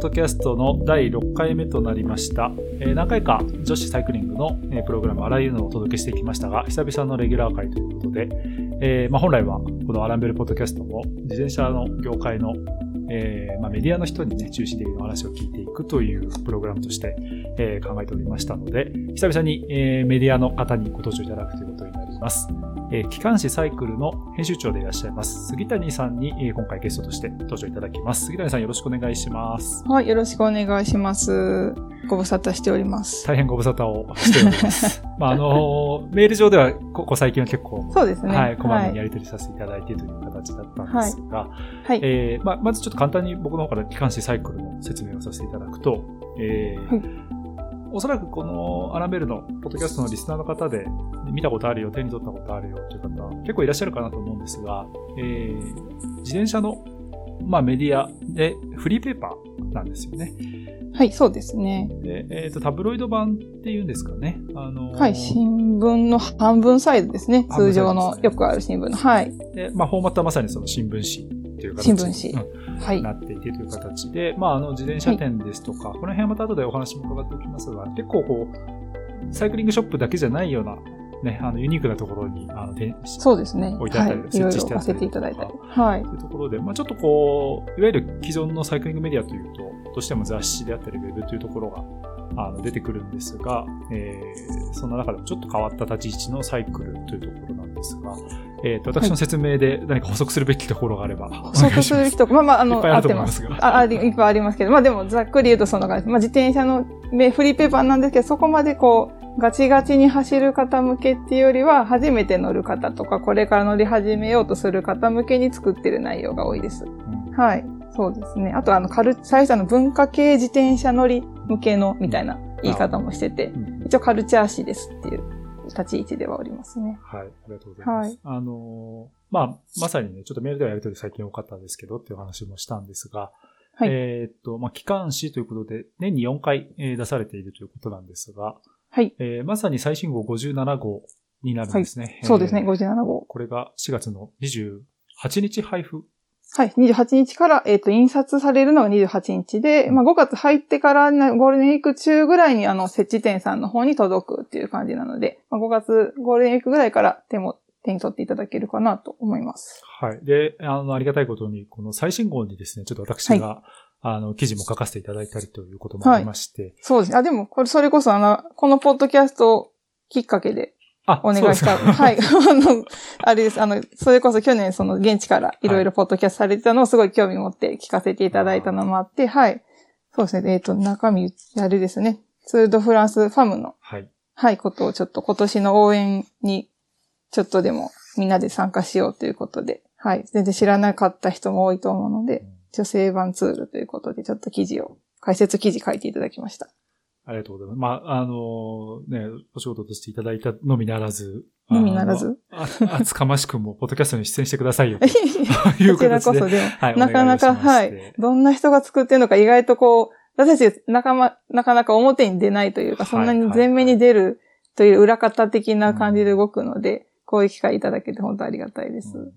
ッドキャストの第6回目となりました。えー何回か女子サイクリングの、えープログラムあらゆるのをお届けしてきましたが、久々のレギュラー会ということで、えーまあ、本来はこのアランベルポッドキャストも自転車の業界の、えーまあ、メディアの人にね、中心的な話を聞いていくというプログラムとして、えー考えておりましたので、久々に、えーメディアの方にご登場いただくということになります。えー機関誌サイクルの編集長でいらっしゃいます、杉谷さんに、えー今回ゲストとして登場いただきます。杉谷さんよろしくお願いします。はい、よろしくお願いします。ご無沙汰しております。大変ご無沙汰をしております。まあ、あの、メール上では、ここ最近は結構、そうですね。はい、こまめにやはい。り取りさせていただいてという形だったんですが、はい。えーまあ、まずちょっと簡単に僕の方から機関誌サイクルの説明をさせていただくと、えーはいおそらくこのアランベルのポッドキャストのリスナーの方で見たことあるよ、手に取ったことあるよという方結構いらっしゃるかなと思うんですが、えー自転車の、まあ、メディアでフリーペーパーなんですよね。はい、そうですね。で、えっ、と、タブロイド版っていうんですかね。あのーはい、新聞の半分サイズですね。半分サイズですね通常のよくある新聞の。はい。で、まあ、フォーマットはまさにその新聞紙っていう形新聞紙うんはい。なっていてという形で、まあ、あの、自転車店ですとか、この辺はまた後でお話も伺っておきますが、結構こう、サイクリングショップだけじゃないような、ね、あの、ユニークなところに、あの、てそうですね。置いてあったりはい。いろいろ設置してあったり置かいただいたりと。はいと。いうところで、まあ、ちょっとこう、いわゆる既存のサイクリングメディアというと、どうしても雑誌であったり、ウェブというところが、あの出てくるんですが、えーそんな中でもちょっと変わった立ち位置のサイクルというところなんですが、えーと、私の説明で何か補足するべきところがあれば、お願いしそうますする人、まあまあ、あの、いっぱいあると合ってます。あ、あり、いっぱいありますけど、まあでもざっくり言うとそんな感じ。まあ自転車のめフリーペーパーなんですけど、そこまでこう、ガチガチに走る方向けっていうよりは、初めて乗る方とか、これから乗り始めようとする方向けに作ってる内容が多いです。うんはい。そうですね。あと、あの、カル、最初あの文化系自転車乗り向けの、みたいな言い方もしてて、うん一応カルチャー誌ですっていう立ち位置ではおりますね。はい、ありがとうございます。はいあのーまあ、まさにね、ちょっとメールではやりとり最近多かったんですけどっていう話もしたんですが、はいえーっと、まあ、機関誌ということで、年に4回、えー出されているということなんですが、はい。えーまさに最新号57号になるんですね。そうですね、えー57号。これが4月の28日配布。はい。28日から、えっ、と、印刷されるのが28日で、まあ、5月入ってからな、ゴールデンウィーク中ぐらいに、あの、設置店さんの方に届くっていう感じなので、まあ、5月、ゴールデンウィークぐらいから手も、手に取っていただけるかなと思います。はい。で、あの、ありがたいことに、この最新号にですね、ちょっと私が、あの、記事も書かせていただいたりということもありまして、そうですね。あ、でも、これ、それこそ、あの、このポッドキャストきっかけであ、お願いした。はい。あの、あれです。あの、それこそ去年、その、現地からいろいろポッドキャストされてたのをすごい興味持って聞かせていただいたのもあって、はい。そうですね。えっ、と、中身、あれですね。ツールドフランスファムの、はい。はい、ことをちょっと今年の応援に、ちょっとでもみんなで参加しようということで、はい。全然知らなかった人も多いと思うので、女性版ツールということで、ちょっと記事を、解説記事書いていただきました。ありがとうございます。まあ、あのね、お仕事としていただいたのみならず、のみならず？あ厚かましくも、ポッドキャストに出演してくださいよ。と いうこちら。こそでも、はいなかなか、はい。どんな人が作ってるのか意外とこう、私たち仲間、なかなか表に出ないというか、そんなに前面に出るという裏方的な感じで動くので、こういう機会いただけて本当ありがたいです。うん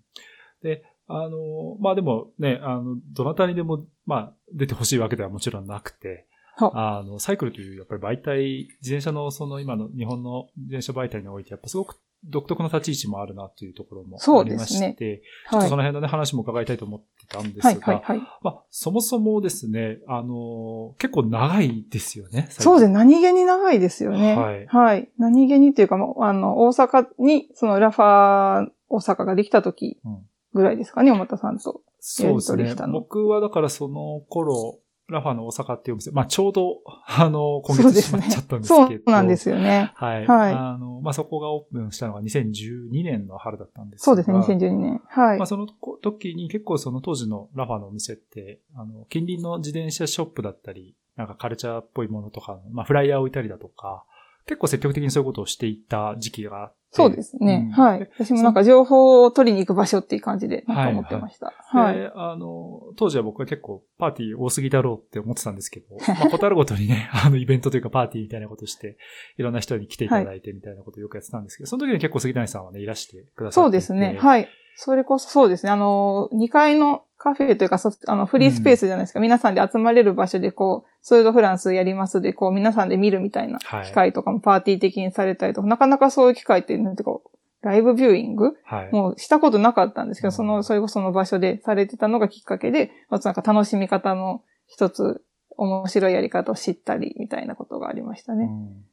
で、あの、まあでもね、あの、どなたにでも、まあ、出てほしいわけではもちろんなくて、はあの、サイクルという、やっぱり媒体、自転車のその今の日本の自転車媒体において、やっぱすごく独特の立ち位置もあるなというところもそうありまですねして、ちょっはい。とその辺のね、話も伺いたいと思ってたんですはい、が、はい、はい。まあ、そもそもですね、あの、結構長いですよね。そうですね。ね。何気に長いですよね。はいはい。何気にというか、あの、大阪に、その Rapha 大阪ができた時うんぐらいですかね、小又さんと。そうですね僕はだからその頃、 Rapha の大阪っていうお店、まあちょうど、あの、今月閉まっちゃったんですそけど。うなんですよね。はい。はいあの、まあそこがオープンしたのが2012年の春だったんですがそうですね、2012年。はいまあ。その時に結構その当時の Rapha のお店って、あの、近隣の自転車ショップだったり、なんかカルチャーっぽいものとか、まあフライヤーを置いたりだとか、結構積極的にそういうことをしていた時期があって。そうですね。うんはい。私もなんか情報を取りに行く場所っていう感じで、なんか思ってました。はい。で、あの、当時は僕は結構パーティー多すぎだろうって思ってたんですけど、まあ、ことあるごとにね、あの、イベントというかパーティーみたいなことして、いろんな人に来ていただいてみたいなことをよくやってたんですけど、その時に結構杉谷さんはね、いらしてくださって。そうですね。はい。それこそそうですね。あの、2階のカフェというか、そあの、フリースペースじゃないですか。皆さんで集まれる場所で、こう、スードフランスやりますで、こう、皆さんで見るみたいなはい機会とかもパーティー的にされたりとか、なかなかそういう機会って、なんていうか、ライブビューイングはい。もうしたことなかったんですけど、うんその、それこそその場所でされてたのがきっかけで、まずなんか楽しみ方の一つ、面白いやり方を知ったり、みたいなことがありましたね。うん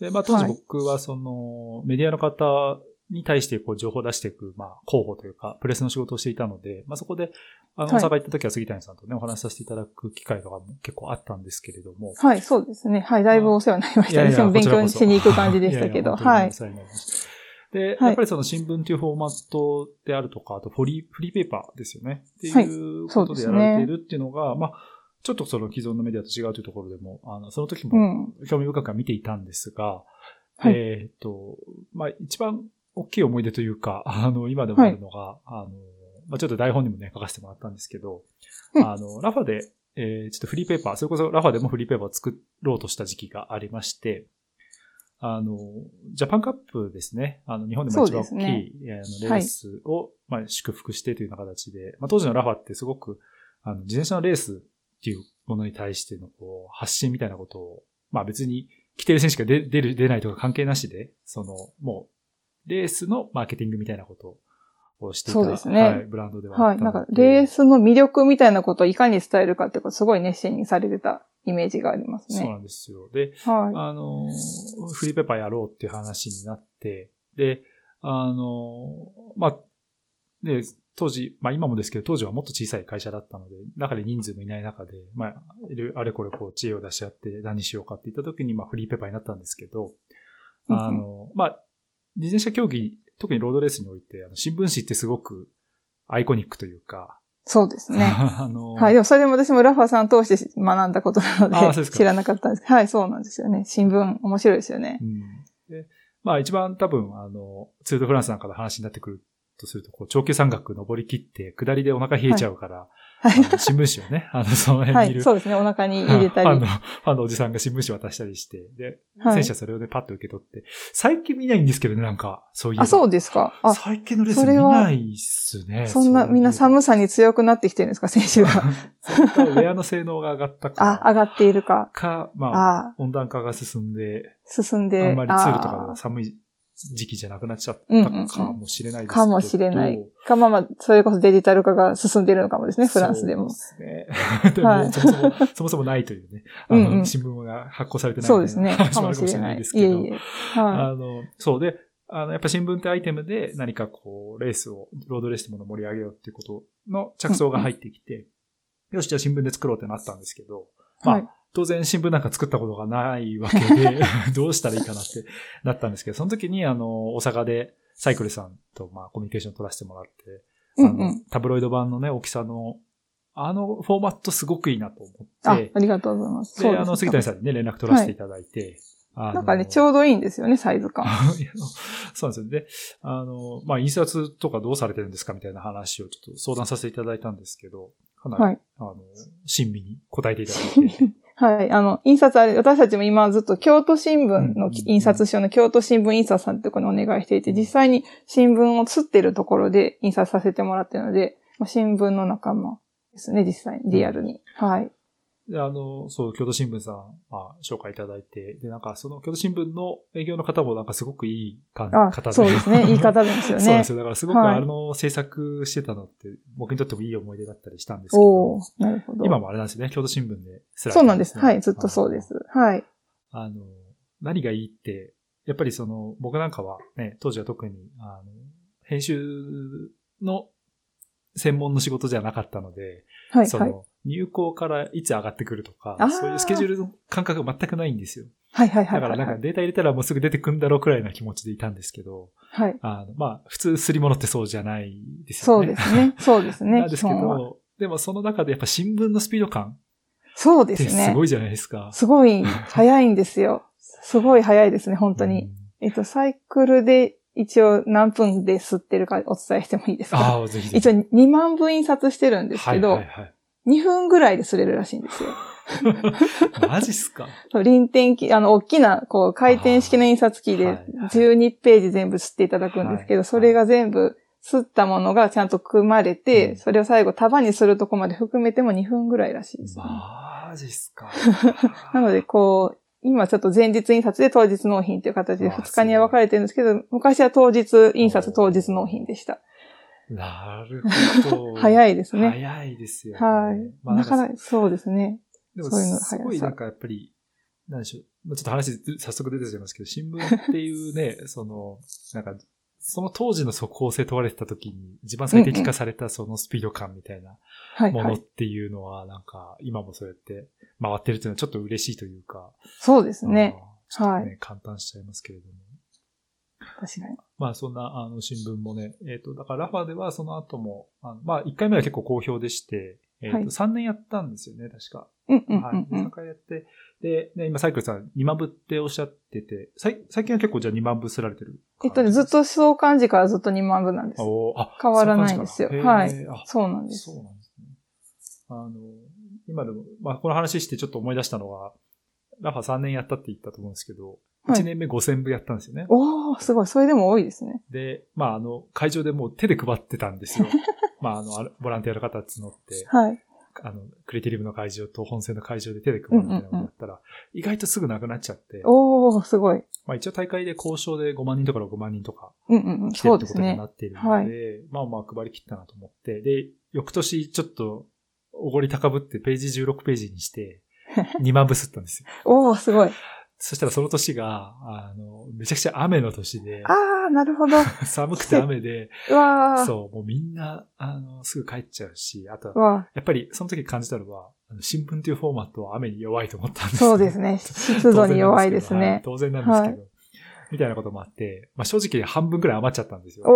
で、まあ当時はい僕はその、メディアの方に対してこう情報を出していく、まあ広報というか、プレスの仕事をしていたので、まあそこで、あの、はい大阪行った時は杉谷さんとね、お話しさせていただく機会とかも結構あったんですけれども。はい、そうですね。はい、だいぶお世話になりましたね。私も勉強しに行く感じでしたけど、いやいやはい。で、はいやっぱりその新聞というフォーマットであるとか、あとフリー、フリーペーパーですよね。っていうことでやられているっていうのが、まあ、ちょっとその既存のメディアと違うというところでも、あの、その時うもん。興味深くは見ていたんですが、はいえーっと、まあ、一番大きい思い出というか、あの、今でもあるのが、あの、まあ、ちょっと台本にもね、書かせてもらったんですけど、うん。あの、ラファで、えーちょっとフリーペーパー、それこそラファでもフリーペーパーを作ろうとした時期がありまして、あの、ジャパンカップですね。あの、日本でも一番大きい、ね。あのレースを、まあ、祝福してというような形で、まあ、当時のラファってすごく、あの、自転車のレースっていうものに対してのこう発信みたいなことを、まあ別に来てる選手が出出る、出ないとか関係なしで、その、もう、レースのマーケティングみたいなことをしていた、そうですねはい、ブランドではあはい。なんか、レースの魅力みたいなことをいかに伝えるかってこと、すごい熱心にされてたイメージがありますね。そうなんですよ。で、はあの、フリーペーパーやろうっていう話になって、で、あの、まあ、で、当時、まあ今もですけど、当時はもっと小さい会社だったので、中で人数もいない中で、まあ、あれこれこう知恵を出し合って何しようかって言った時に、まあフリーペーパーになったんですけど、うんあの、まあ、自転車競技、特にロードレースにおいて、あの新聞紙ってすごくアイコニックというか、い。そうですね。あの、はい。でもそれも私もラファさん通して学んだことなので、で知らなかったんですけど。はい、そうなんですよね。新聞、面白いですよねう。んでまあ一番多分、あの、ツールドフランスなんかの話になってくるとすると、こう、長級山岳登り切って、下りでお腹冷えちゃうから、はい新聞紙をね、あの、そのは辺にいる、い、そうですね。お腹に入れたりファンの、。ファンのおじさんが新聞紙渡したりして、で、はい選手はそれをね、パッと受け取って、最近見ないんですけどね、なんか、そういう。あ、そうですか。あ、最近のレース見ないっすね。そんな、みんな寒さに強くなってきてるんですか、選手が。ウェアの性能が上がったか、あ、上がっているか。か、まあ、あ温暖化が進んで、進んで。あんまりツールとか寒い時期じゃなくなっちゃったうんうんうんかもしれないですけど。かもしれない。か、まあまあ、それこそデジタル化が進んでいるのかもですね、フランスでも。そうですね。でも、はいそもそも、そもそもないというね。あの、うんうん新聞が発行されてないそうですね。話もあるかもしれないですけど。いえいえ。はあの、そうで、あの、やっぱ新聞ってアイテムで何かこう、レースを、ロードレースってものを盛り上げようっていうことの着想が入ってきて、よし、じゃあ新聞で作ろうってなったんですけど、い。まあはい。当然新聞なんか作ったことがないわけで、どうしたらいいかなってなったんですけど、その時にあの、大阪でサイクルさんとまあコミュニケーション取らせてもらって、あのうんうん。タブロイド版のね、大きさの、あのフォーマットすごくいいなと思あ、って、ありがとうございます。で、あの、杉谷ささんにね、連絡取らせていただいて、あのなんかね、ちょうどいいんですよね、サイズ感。そうなんですよ。で、あの、まあ、印刷とかどうされてるんですかみたいな話をちょっと相談させていただいたんですけど、かなり、はいあの、親身に答えていただいて、はい。あの、印刷あれ、私たちも今ずっと京都新聞の印刷所の京都新聞印刷さんってところにお願いしていて、実際に新聞を刷ってるところで印刷させてもらってるので、まあ新聞の仲間ですね、実際に、リアルに。はい。で、あの、そう、京都新聞さん、まあ、紹介いただいて、で、なんか、その京都新聞の営業の方もなんかすごくいい方、で。そうですね。言い方ですよね。そうなんですよ。だからすごくはいあの制作してたのって、僕にとってもいい思い出だったりしたんですけどお、ーなるほど。今もあれなんですよね、京都新聞ですら、そうなんです。はい、ずっとそうです。はい。あの、何がいいって、やっぱりその、僕なんかはね、当時は特に、あの、編集の専門の仕事じゃなかったので、はい、はい。入稿からいつ上がってくるとかそういうスケジュールの感覚が全くないんですよ。はい、はい、はい。だからなんかデータ入れたらもうすぐ出てくんだろうくらいな気持ちでいたんですけど、はい。あの、まあ、普通すり物ってそうじゃないですよね。そうですね。そうですね。なんですけど、でもその中でやっぱ新聞のスピード感そうですね。すごいじゃないですか。すごい早いんですよ。すごい早いですね、本当に。えっと、サイクルで一応何分で吸ってるかお伝えしてもいいですうん。か？ああ、ぜひぜひ。一応2万分印刷してるんですけど、はいはいはい。2分ぐらいで吸れるらしいんですよ。マジっすか？そう臨転機、あの、大きな、こう、回転式の印刷機ではいはい12ページ全部吸っていただくんですけど、はいそれが全部吸ったものがちゃんと組まれて、うんそれを最後束にするとこまで含めても2分ぐらいらしいです、ね。マジっすか？なので、こう、今ちょっと前日印刷で当日納品という形でうわ2日には分かれてるんですけど、昔は当日印刷当日納品でした。なるほど。早いですね。早いですよ、ね。はい。まあ、なかなんかそうですね。でもそういうのすごいなんかやっぱり、なんでしょう。まあちょっと話早速出てしまいますけど、新聞っていうね、その、なんか、その当時の速報性問われてた時に一番最適化されたそのスピード感みたいな。ものっていうのは、なんか今もそうやって回ってるっていうのはちょっと嬉しいというか。そうですね。うん。ね、は簡単しちゃいますけれども。確かに。まあそんなあの新聞もね、えっ、と、だからラファではその後も、あのまあ1回目は結構好評でして、えっ、と、はい3年やったんですよね、確か。うんうんはい。うんうん3。回やって、で、ね、今サイクルさん2万部っておっしゃってて、さい最近は結構じゃあ2万部すられてるえっとね、ずっとそう感じからずっと2万部なんです。あ変わらないんですよはいそうなんですそうなんですね。あの、今でも、まあこの話してちょっと思い出したのが、ラファ3年やったって言ったと思うんですけど、はい1年目5000部やったんですよね。おー、すごい。それでも多いですね。で、まああの、会場でもう手で配ってたんですよ。まああの、ボランティアの方募って、はい。あの、クリエイティブの会場と本戦の会場で手で配るみたいなことやったら、意外とすぐなくなっちゃって、おー、すごい。まあ一応大会で交渉で5万人とか6万人とかうんうんうん。来てるってことになっているので、まあまあ配り切ったなと思って、で、翌年ちょっとおごり高ぶってページ16ページにして、2万部吸ったんですよ。おー、すごい。そしたらその年が、あの、めちゃくちゃ雨の年で、あー、なるほど。寒くて雨で、う わー。そう、もうみんな、あの、すぐ帰っちゃうし、あとやっぱりその時感じたのは、あの新聞というフォーマットは雨に弱いと思ったんですーそうですね。湿度に弱いですね。当然なんですけど、はいみたいなこともあって、まあ正直半分くらい余っちゃったんですよ。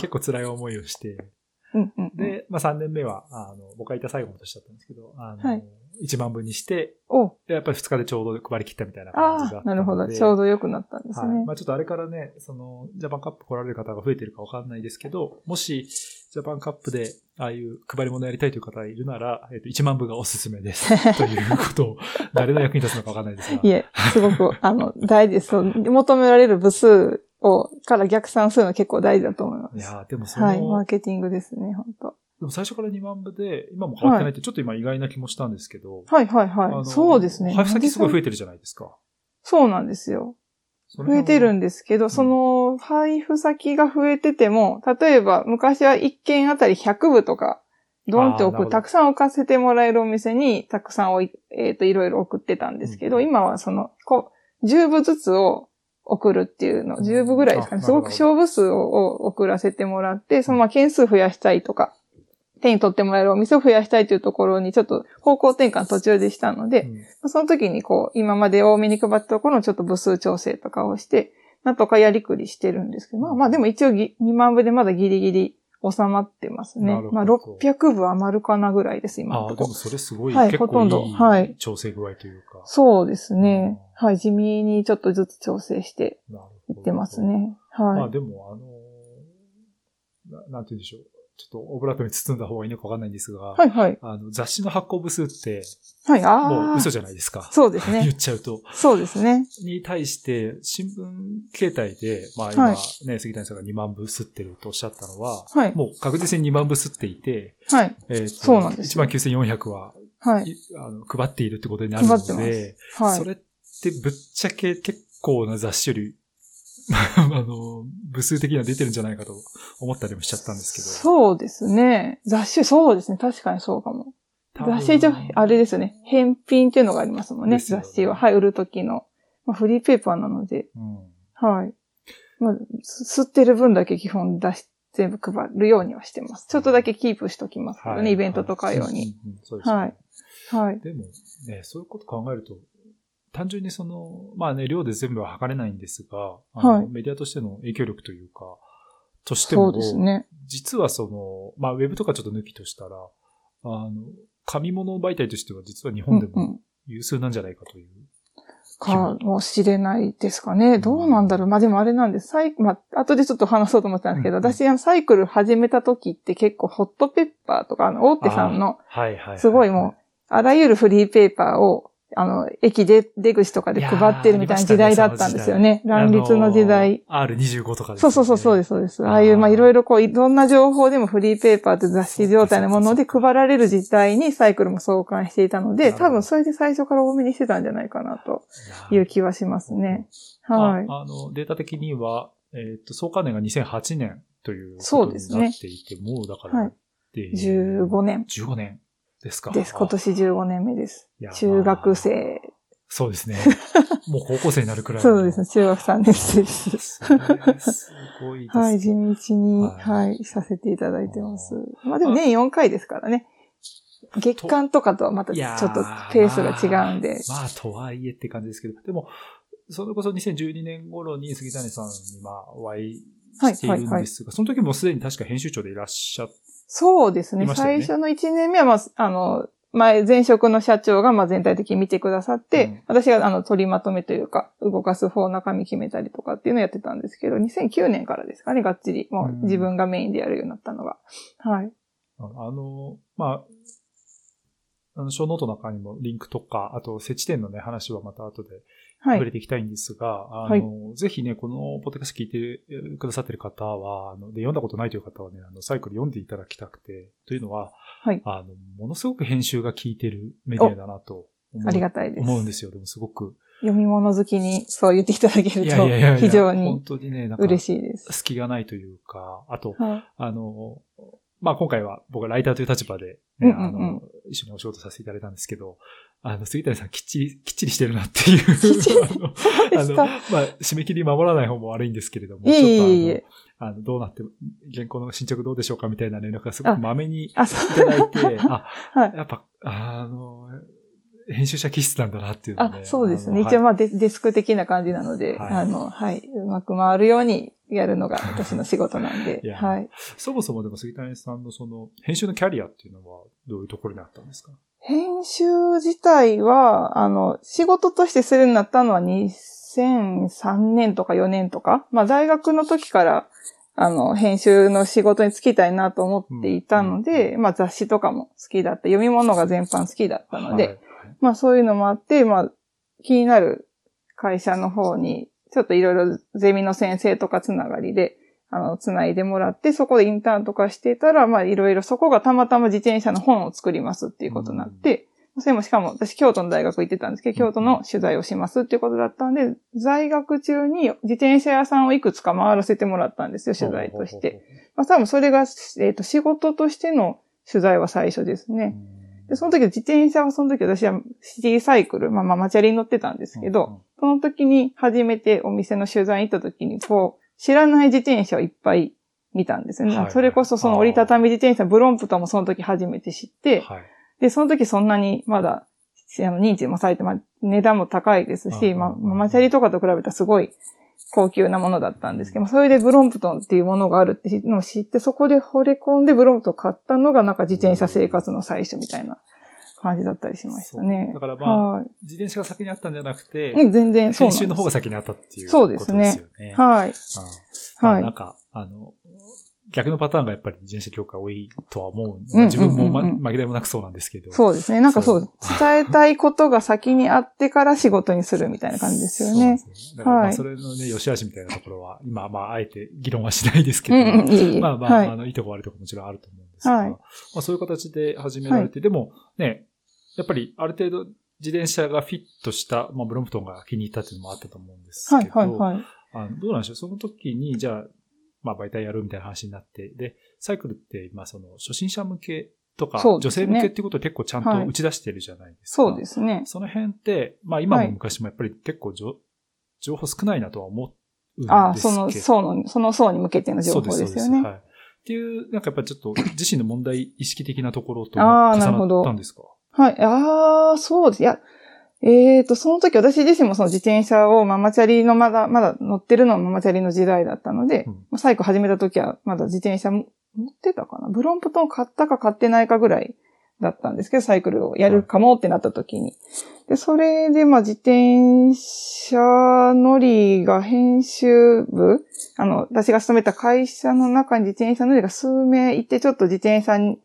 結構辛い思いをして、うんうんうん。で、まあ3年目は、あの、僕がいた最後の年だったんですけど、あの、はい1万分にして、おやっぱり2日でちょうど配り切ったみたいな感じがあー、なるほど。ちょうど良くなったんですはい。ね。まあちょっとあれからね、その、ジャパンカップ来られる方が増えてるかわかんないですけど、もし、ジャパンカップで、ああいう配り物やりたいという方がいるなら、えっ、と、1万部がおすすめです。ということを、誰の役に立つのかわかんないですが。いえ、すごく、あの、大事です。求められる部数を、から逆算するのは結構大事だと思います。いやーでもその、はい、マーケティングですね、本当でも最初から2万部で、今も変わってないって、ちょっと今意外な気もしたんですけど、はいはいはい。そうですね。配布先すごい増えててるじゃないですか。そうなんですよ。増えてるんですけど、その配布先が増えてても、例えば昔は1件あたり100部とか、ドンって置く、たくさん置かせてもらえるお店にたくさん置い、えっ、と、いろいろ送ってたんですけど、うん今はその、こう、10部ずつを送るっていうの、うん。10部ぐらいですかね。あすごく小部数を送らせてもらって、そのまあ件数増やしたいとか、手に取ってもらえるお店を増やしたいというところにちょっと方向転換途中でしたので、うん。まあその時にこう、今まで多めに配ったところのちょっと部数調整とかをして、なんとかやりくりしてるんですけど、まあまあでも一応ぎ2万部でまだギリギリ収まってますねまあ600部余るかなぐらいです、今ああ、のところ。でもそれすごい、はい結構ほとんどいはいい調整具合というか。そうですね。はい、地味にちょっとずつ調整していってます。ね。まあはい。でも、あのーな、なんて言うんでしょう。ちょっとオブラートに包んだ方がいいのかわかんないんですが、はいはい。あの、雑誌の発行部数って、はい、ああ。もう嘘じゃないですか。そうです 言っね。ちゃうと。そうですね。に対して、新聞形態で、まあ今はいね、杉谷さんが2万部吸ってるとおっしゃったのは、はい。もう確実に2万部吸っていて、はい。えーとそうなんですよ19,400は、はい。いあの配っているってことになるので、はいそ。れってぶっちゃけ結構な雑誌より、あの、部数的には出てるんじゃないかと思ったりもしちゃったんですけど。そうですね。雑誌、そうですね。確かにそうかも。雑誌じゃ、あれですよね。返品っていうのがありますもんね。ね雑誌は。はい、売るときの。まあ、フリーペーパーなので。うんはい。まあ、す吸ってる分だけ基本出し、全部配るようにはしてます。ちょっとだけキープしときますけどね、はいイベントとか用に。。はいはい。でも、ね、そういうこと考えると、単純にその、まあね、量で全部は測れないんですが、あのはいメディアとしての影響力というか、としても、そうですね。実はその、まあ、ウェブとかちょっと抜きとしたら、あの、紙物媒体としては実は日本でもうんうん有数なんじゃないかという。かもしれないですかね。どうなんだろう。まあでもあれなんです。サイまあ、後でちょっと話そうと思ってたんですけど、うんうん私、あの、サイクル始めた時って結構ホットペッパーとか、あの、大手さんの、はいはいはい。すごいもう、あらゆるフリーペーパーをあの、駅で出口とかで配ってるみたいな時代だったんですよね。乱立の時代。あのー R25 とかです、そうそうそうそうです、そうです。ああいう、まあいろいろこう、いろんな情報でもフリーペーパーって雑誌状態のもので配られる時代にサイクルも創刊していたので、多分それで最初から多めにしてたんじゃないかなという気はしますね。はい。ああの、データ的には、えっ、と、創刊年が2008年ということにそうですねなっていて、もうだから、はいで15年15年ですか？です。今年15年目です。中学生。そうですね。もう高校生になるくらいの。そうですね。中学3年生です。すごいですね。はい、地道に、はいはい、させていただいてます。まあでも年4回ですからね。月間とかとはまたちょっとペースが違うんで。まあ、まあとはいえって感じですけど、でも、それこそ2012年頃に杉谷さんにまあお会いしているんですが、その時もすでに確か編集長でいらっしゃっそうですね。ね最初の1年目は、まあ、あの、前、前職の社長がまあ全体的に見てくださって、うん私があの取りまとめというか、動かす方中身決めたりとかっていうのをやってたんですけど、2009年からですかね、がっちり、もう自分がメインでやるようになったのが。はい。あの、まあ、あの、ショーノートの中にもリンクとか、あと、設置店のね、話はまた後ではい。触れていきたいんですが、はいあの、ぜひね、このポッドキャスト聞いてくださってる方は、あの、で、読んだことないという方はね、あの、サイクル読んでいただきたくて、というのは、はい。あの、ものすごく編集が効いてるメディアだなと思うありがたいです。思うんですよ。でもすごく。読み物好きにそう言っていただけると、非常に本当にね、なんか、嬉しいです。隙がないというか、あと、はい。あの、まあ、今回は僕はライターという立場で、ねうんうんうんあの、一緒にお仕事させていただいたんですけど、あの、杉谷さんきっちり、きっちりしてるなっていう。あの、まあ、締め切り守らない方も悪いんですけれども、ちょっえ。とあの、あの、どうなって、原稿の進捗どうでしょうかみたいな連絡がすごくまめにいただいて、あ、はい。やっぱ、あの、編集者気質なんだなっていう。あ、そうですね。一応まあデデスク的な感じなので、はいあの、はい。うまく回るようにやるのが私の仕事なんで。い、や。はい。そもそもでも杉谷さんのその、編集のキャリアっていうのはどういうところにあったんですか？編集自体は、あの、仕事としてするようになったのは2003年とか4年とか、まあ大学の時から、あの、編集の仕事に就きたいなと思っていたので、まあ雑誌とかも好きだった、読み物が全般好きだったので、はい。まあそういうのもあって、まあ気になる会社の方に、ちょっといろいろゼミの先生とかつながりで、あの、つないでもらって、そこでインターンとかしてたら、まあいろいろそこがたまたま自転車の本を作りますっていうことになって、それもしかも私京都の大学行ってたんですけど、京都の取材をしますっていうことだったんで、在学中に自転車屋さんをいくつか回らせてもらったんですよ、取材として。。まあ多分それが、えっ、と、仕事としての取材は最初ですね。で、その時自転車はその時私はシティサイクル、まあまあマチャリに乗ってたんですけど、その時に初めてお店の取材に行った時に、こう、知らない自転車をいっぱい見たんですよね。はいはいそれこそその折りたたみ自転車、ブロンプトンもその時初めて知って、はい。で、その時そんなにまだ、あの認知もされて、まあ、値段も高いですし、うんまあ、マチャリとかと比べたらすごい高級なものだったんですけど、それでブロンプトンっていうものがあるっていうのを知って、そこで惚れ込んでブロンプトンを買ったのがなんか自転車生活の最初みたいな感じだったりしましたね。だからまあはい。自転車が先にあったんじゃなくて、うん全然そう。編集の方が先にあったっていうそうことですね。はい。はいなんか、あの、逆のパターンがやっぱり自転車業界多いとは思う。うん自分も、ま、紛れもなくそうなんですけど。そうですね。なんかそう伝えたいことが先にあってから仕事にするみたいな感じですよね。そうですよだからまあはいそれのね、良し悪しみたいなところは、今、まあ、あえて議論はしないですけど。まあまあ、はいあ。の、いいとこ悪いとこもちろんあると思うんですが、はいまあそういう形で始められて、でもね、やっぱりある程度自転車がフィットした、まあ、ブロンプトンが気に入ったっていうのもあったと思うんですはい、けど、はい、はい。あのどうなんでしょう？その時に、じゃあ、まあ、媒体やるみたいな話になって、で、サイクルって今、その、初心者向けとか、ね性向けっていうことを結構ちゃんとはい打ち出してるじゃないですか。そうですね。その辺って、まあ今はいも昔もやっぱり結構じょ情報少ないなとは思うんですけど。ああ、その層の、その層に向けての情報ですよそうですね。はい。っていう、なんかやっぱりちょっと自身の問題意識的なところと重なるほどなったんですか？はい。ああ、そうです。いや、えっ、と、その時私自身もその自転車をママチャリのまだ、まだ乗ってるのはママチャリの時代だったので、うん。まあサイクル始めた時はまだ自転車も乗ってたかな？ブロンプトン買ったか買ってないかぐらいだったんですけど、サイクルをやるかもってなった時に。で、それでまあ自転車乗りが編集部、あの、私が勤めた会社の中に自転車乗りが数名いて、ちょっと自転車に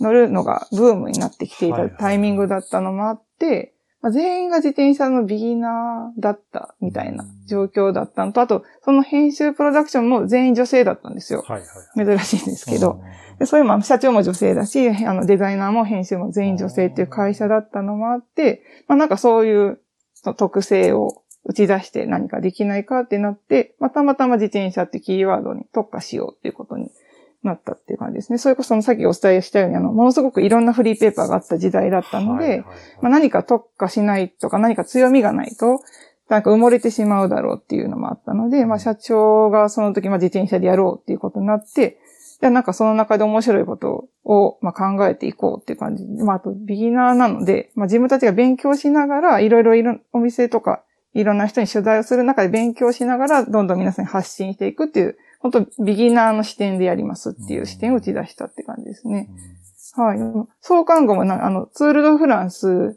乗るのがブームになってきていたタイミングだったのもあって、まあ、全員が自転車のビギナーだったみたいな状況だったのと、あと、その編集プロダクションも全員女性だったんですよ。はいはい。珍しいんですけど。でそういう、まあ、社長も女性だし、あの、デザイナーも編集も全員女性っていう会社だったのもあって、まあ、なんかそういうその特性を打ち出して何かできないかってなって、まあ、たまたま自転車ってキーワードに特化しようっていうことになったっていう感じですね。それこそそのさっきお伝えしたように、あの、ものすごくいろんなフリーペーパーがあった時代だったので、はいはいはいまあ、何か特化しないとか何か強みがないと、なんか埋もれてしまうだろうっていうのもあったので、まあ社長がその時、まあ自転車でやろうっていうことになって、じゃあなんかその中で面白いことを、まあ、考えていこうっていう感じ。まああとビギナーなので、まあ自分たちが勉強しながら、いろいろいろお店とか、いろんな人に取材をする中で勉強しながら、どんどん皆さんに発信していくっていう、本当ビギナーの視点でやりますっていう視点を打ち出したって感じですね。はい。創刊号もな、あの、ツールドフランス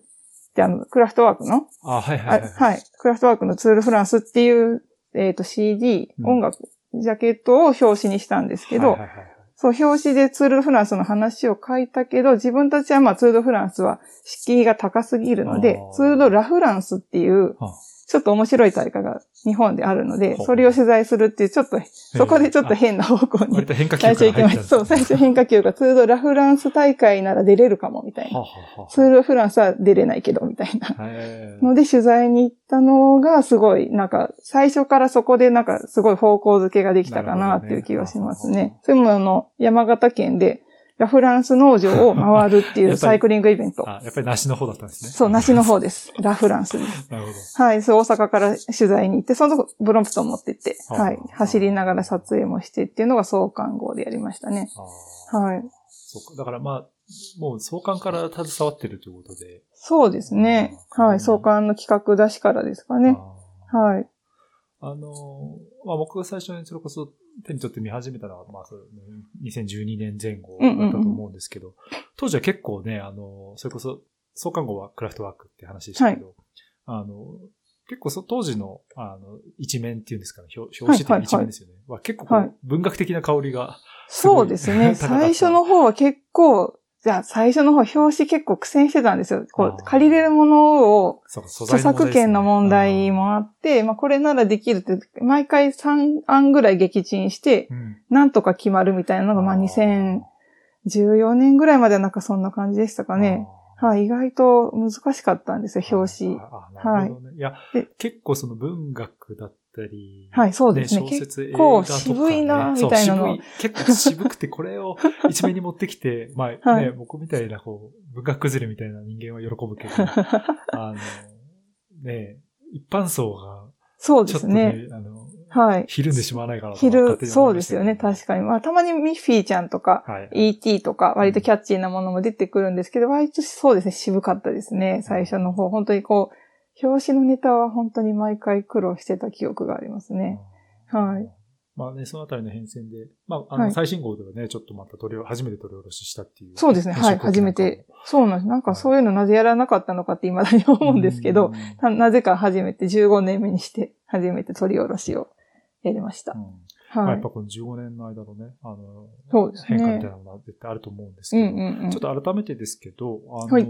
ってあの、クラフトワークの、あ、はいははいいはい。はい。クラフトワークのツールフランスっていう、えっ、と CD、うん音楽、ジャケットを表紙にしたんですけど、はいはいはいはいそう、表紙でツールドフランスの話を書いたけど、自分たちはまあツールドフランスは敷居が高すぎるのでツールドラフランスっていう、あちょっと面白い大会が日本であるのでそれを取材するっていう、ちょっと、そこでちょっと変な方向に割と変化球最初行きました。そう、最初変化球がツールドラフランス大会なら出れるかも、みたいな。ツールドフランスは出れないけど、みたいな。ので取材に行ったのがすごい、なんか、最初からそこでなんかすごい方向づけができたかなっていう気がしますね。それもあの、山形県でラフランス農場を回るっていうサイクリングイベント。あ、やっぱり梨の方だったんですね。そう、梨の方です。ラフランスです。なるほど。はい、そう、大阪から取材に行って、そのとこブロンプトン持ってって、はい、走りながら撮影もしてっていうのが創刊号でやりましたね。はい。そうか。だからまあ、もう創刊から携わってるということで。そうですね。うんはい、創刊の企画出しからですかね。はい。あの、まあ僕が最初にそれこそ手に取って見始めたのは、まあそう2012年前後だったと思うんですけど、当時は結構ね、あの、それこそ創刊号はクラフトワークって話でしたけど、あの、結構そ当時の、あの、一面っていうんですかね、表表紙的な一面ですよね。は結構こうはい。文学的な香りが、そうですね。最初の方は結構、じゃあ最初の方、表紙結構苦戦してたんですよ。こう、借りれるものを、著作権の問題もあって、まあこれならできるって、毎回3案ぐらい撃沈して、うんなんとか決まるみたいなのが、まあ2014年ぐらいまではなんかそんな感じでしたかね。はい、意外と難しかったんですよ、表紙。ああなるほどね。いやで、結構その文学だったり、はいそうですね。小説、映画構とか、ね、渋いなみたいなの結構渋くて、これを 一面に持ってきて、まあね、はい。僕みたいな、こう、文学崩れみたいな人間は喜ぶけど、あの、ね、一般層が、そうですね。あの、はい。ひるんでしまわないかなと勝手に思いま昼、したそうですよね、確かに。まあたまにミッフィーちゃんとか、はい。ET とか、割とキャッチーなものも出てくるんですけど、割とそうですね、渋かったですね、最初の方。本当にこう、表紙のネタは本当に毎回苦労してた記憶がありますね。はい。まあね、そのあたりの変遷で、まあ、あの、はい最新号ではね、ちょっとまた取り、初めて取り下ろししたっていう。そうですね、はい、初めて。そうなんです。なんかそういうのなぜやらなかったのかって未だに思うんですけど、ななぜか初めて、15年目にして、初めて取り下ろしをやりましたう。んまあ、はいやっぱ。この15年の間のね、あの、そうですね変化みたいなのが絶対あると思うんですうけど、んうんうん。ちょっと改めてですけど、あの、はい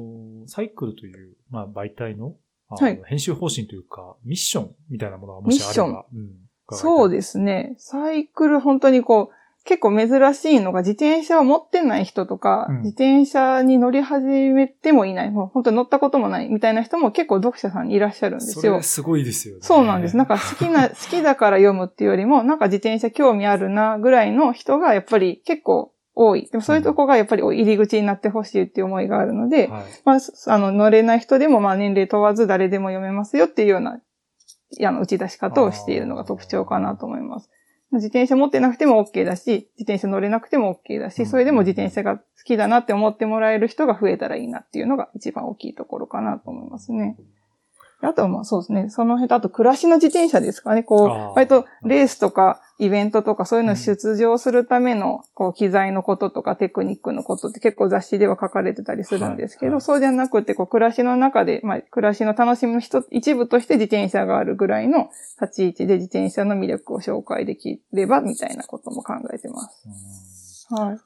サイクルという、まあ、媒体のはい編集方針というか、ミッションみたいなものがもしあれば、うん、そうでですね。サイクル本当にこう、結構珍しいのが自転車を持ってない人とか、うん自転車に乗り始めてもいない、もう本当に乗ったこともないみたいな人も結構読者さんにいらっしゃるんですよそれ。すごいですよね。そうなんです。なんか好きな、好きだから読むっていうよりも、なんか自転車興味あるなぐらいの人がやっぱり結構多い。でもそういうとこがやっぱり入り口になってほしいっていう思いがあるので、はい。まあ、すあの、乗れない人でも、まあ、年齢問わず誰でも読めますよっていうような、あの、打ち出し方をしているのが特徴かなと思います。自転車持ってなくても OK だし、自転車乗れなくても OK だし、うんそれでも自転車が好きだなって思ってもらえる人が増えたらいいなっていうのが一番大きいところかなと思いますね。あとはまあそうですね。その辺と、あと暮らしの自転車ですかね。こう、割とレースとかイベントとかそういうのを出場するための、こう、機材のこととかテクニックのことって結構雑誌では書かれてたりするんですけど、はいはいそうじゃなくて、こう、暮らしの中で、まあ、暮らしの楽しみの一部として自転車があるぐらいの立ち位置で自転車の魅力を紹介できれば、みたいなことも考えてます。うんはい。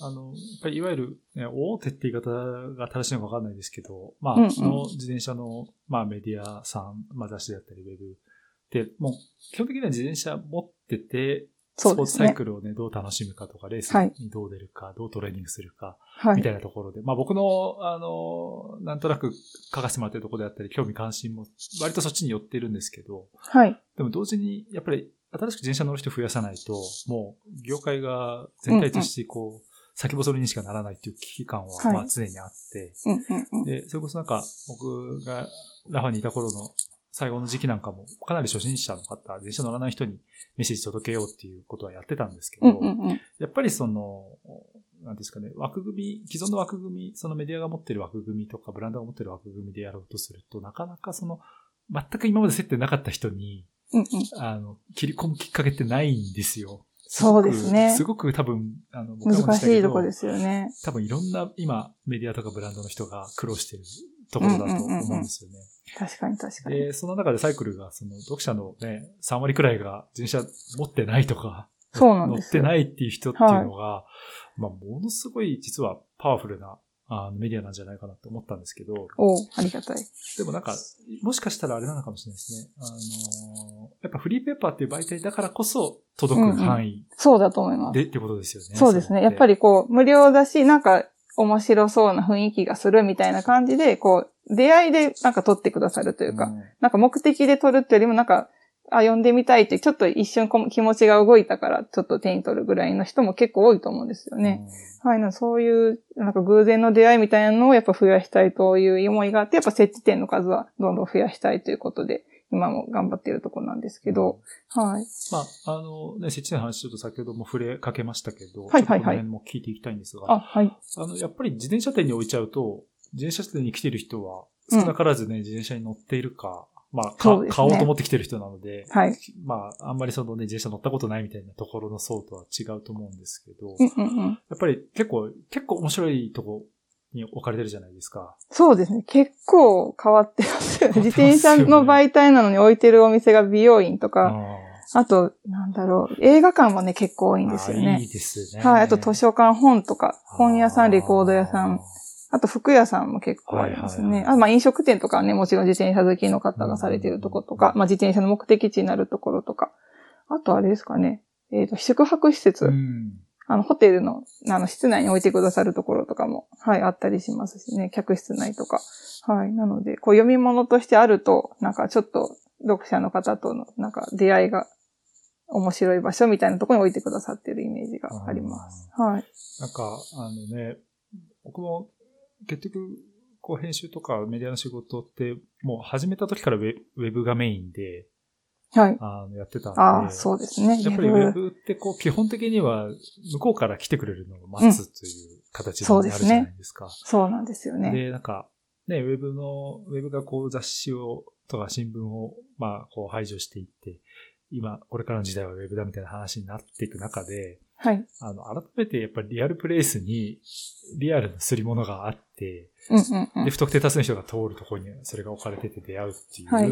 あの、やっぱりいわゆる、ね、大手って言い方が正しいのかわかんないですけど、まあ、うんうんその自転車の、まあメディアさん、まあ雑誌だったりウェブで、もう基本的には自転車持ってて、スポーツサイ。クルをね、どう楽しむかとか、レースはいにどう出るか、どうトレーニングするか、はいみた。いなところで、まあ僕の、あの、なんとなく書かせてもらってるところであったり、興味関心も割とそっちに寄ってるんですけど、はい。でも同時に、やっぱり新しく自転車乗る人増やさないと、もう業界が全体としてこう、先細りにしかならないっていう危機感は、はいまあ常にあって。で、それこそなんか僕がラファにいた頃の最後の時期なんかも、かなり初心者の方、自転車乗らない人にメッセージ届けようっていうことはやってたんですけど。やっぱりその、なんですかね、枠組み、既存の枠組み、そのメディアが持ってる枠組みとか、ブランドが持ってる枠組みでやろうとすると、なかなかその、全く今まで接点なかった人に。あの、切り込むきっかけってないんですよ。そうですねすごく多分、あの、難しいとこですよね。多分いろんな今、メディアとかブランドの人が苦労してるところだと思うんですよね。確かに確かに。で、その中でサイクルが、その、読者のね、3割くらいが自転車持ってないとか、そうなん乗っですよ。てないっていう人っていうのが、まあ、ものすごい実はパワフルなあのメディアなんじゃないかなと思ったんですけど、おうありがたい。でもなんか、もしかしたらあれなのかもしれないですね。あのやっぱフリーペーパーっていう媒体だからこそ届く範囲そうだと思います。で、ってことですよね。そうですね。やっぱり。りこう、無料だし、なんか面白そうな雰囲気がするみたいな感じで、こう、出会いでなんか撮ってくださるというか、んなんか目的で撮るってよりもなんか、あ、読んでみたいって、ちょっと一瞬こ気持ちが動いたから、ちょっと手に取るぐらいの人も結構多いと思うんですよね。はい、そういう、なんか偶然の出会いみたいなのをやっぱ増やしたいという思いがあって、やっぱ設置点の数はどんどん増やしたいということで、今も頑張っているところなんですけど、はい。まあ、あのね、設置の話ちょっと先ほども触れかけましたけど、はいはいはいこの辺も聞いていきたいんですが、あ、はい。あの、やっぱり自転車店に置いちゃうと、自転車店に来てる人は少なからずね、自転車に乗っているか、まあ、買おうと思って来てる人なので、はい。まあ、あんまりそのね、自転車乗ったことないみたいなところの層とは違うと思うんですけど、うんうんうん。やっぱり結構、結構面白いとこに置かれてるじゃないですか。そうですね。結構変わってますよね。自転車の媒体なのに置いてるお店が美容院とあか、あと、なんだろう、映画館もね、結構多いんですよあいいね。ですね。はい。あと図書館、本とか、本屋さん、レコード屋さん、あと服屋さんも結構ありますね。はいはいはいあまあ飲食店とかはね、もちろん自転車好きの方がされてるとことか、まあ自転車の目的地になるところとか、あとあれですかね、えっ、と、宿泊施設、うん。あの、ホテルの、あの、室内に置いてくださるところとかも、はい、あったりしますしね、客室内とか。はい。なので、こう、読み物としてあると、なんかちょっと、読者の方との、なんか、出会いが、面白い場所みたいなところに置いてくださってるイメージがあります。はい。なんか、あのね、僕も結局、こう編集とかメディアの仕事って、もう始めた時からウェウェブがメインで、はい。あの、やってたんで。ああ、そうですね。やっぱりウェブってこう、基本的には、向こうから来てくれるのを待つという形になるじゃないですか。そうなんですよね。で、なんか、ね、ウェブの、ウェブがこう雑誌を、とか新聞を、まあ、こう排除していって、今、これからの時代はウェブだみたいな話になっていく中で、はい。あの、改めてやっぱりリアルプレイスに、リアルな擦り物があって、うんうんうんで、。不特定多数の人が通るところにそれが置かれてて出会うっていう、はい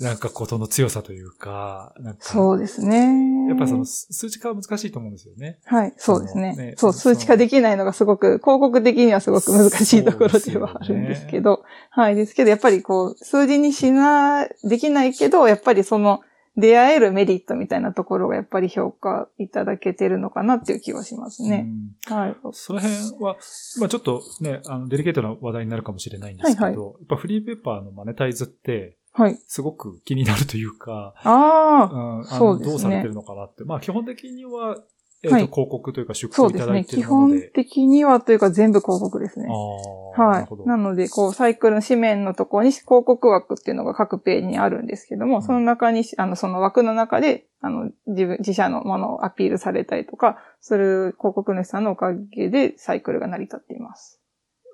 なんかことの強さというか、なんか、そうですね。やっぱその数数値化は難しいと思うんですよね。はい、そうですね。ねそう、数値化できないのがすごく、広告的にはすごく難しいところではあるんですけど、はい、ですけど、やっぱりこう、数字にしな、できないけど、やっぱりその、出会えるメリットみたいなところがやっぱり評価いただけてるのかなっていう気はしますね。うんはい。その辺は、まあちょっとね、あの、デリケートな話題になるかもしれないんですけど、はいやっぱフリーペーパーのマネタイズって、はい。すごく気になるというか、ああ、うん、あのそうですねどうされてるのかなって。まあ基本的には、えっ、と、はい広告というか出稿いそうですね。ただいて基るもので。本的にはというか全部広告ですね。は。い。なので、こう、サイクルの紙面のところに広告枠っていうのが各ページにあるんですけども、んその中に、あの、その枠の中で、あの、自分、自社のものをアピールされたりとか、する広告主さんのおかげでサイクルが成り立っています。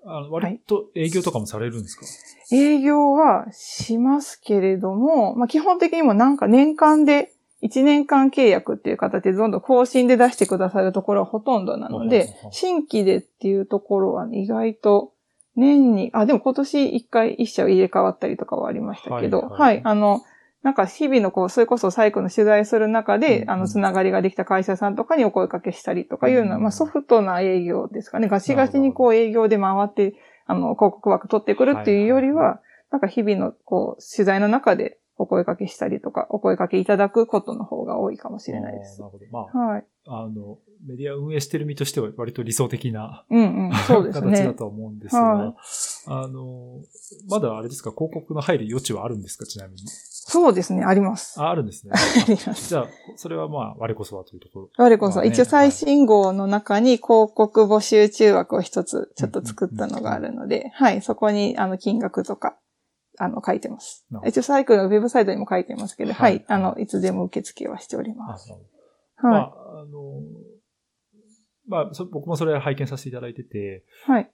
あの割と営業とかもされるんですか、営業はしますけれども、まあ、基本的にもなんか年間で、1年間契約っていう形でどんどん更新で出してくださるところはほとんどなので新規でっていうところはね意外と年に、あ、でも今年1回1社入れ替わったりとかはありましたけど、はいはい。はい、あの、なんか日々のこう、それこそサイクルの取材する中で、うんあの、つながりができた会社さんとかにお声かけしたりとかいうような、うん。まあソフトな営業ですかね。ガチガチにこう営業で回って、あの、広告枠取ってくるっていうよりは、はい。なんか日々のこう、取材の中でお声かけしたりとか、お声かけいただくことの方が多いかもしれないです。なるほど。まはい。あ、あの、メディア運営してる身としては割と理想的なうんうん。そうです 形だね。と思うんですが、はいあの、まだあれですか、広告の入る余地はあるんですか、ちなみに？そうですね。あります。あ、あるんですね。あります。じゃあ、それはまあ、我こそはというところ。我こそ、まあね一応最新号の中に広告募集中枠を一つちょっと作ったのがあるので、はい、そこにあの金額とか、あの書いてます一応サイクルのウェブサイトにも書いてますけど、ははいい、あの、いつでも受付はしておりあます。なるほどまはあ、あの、まあ、そ僕もそれ拝見させていただいてて、い。はい。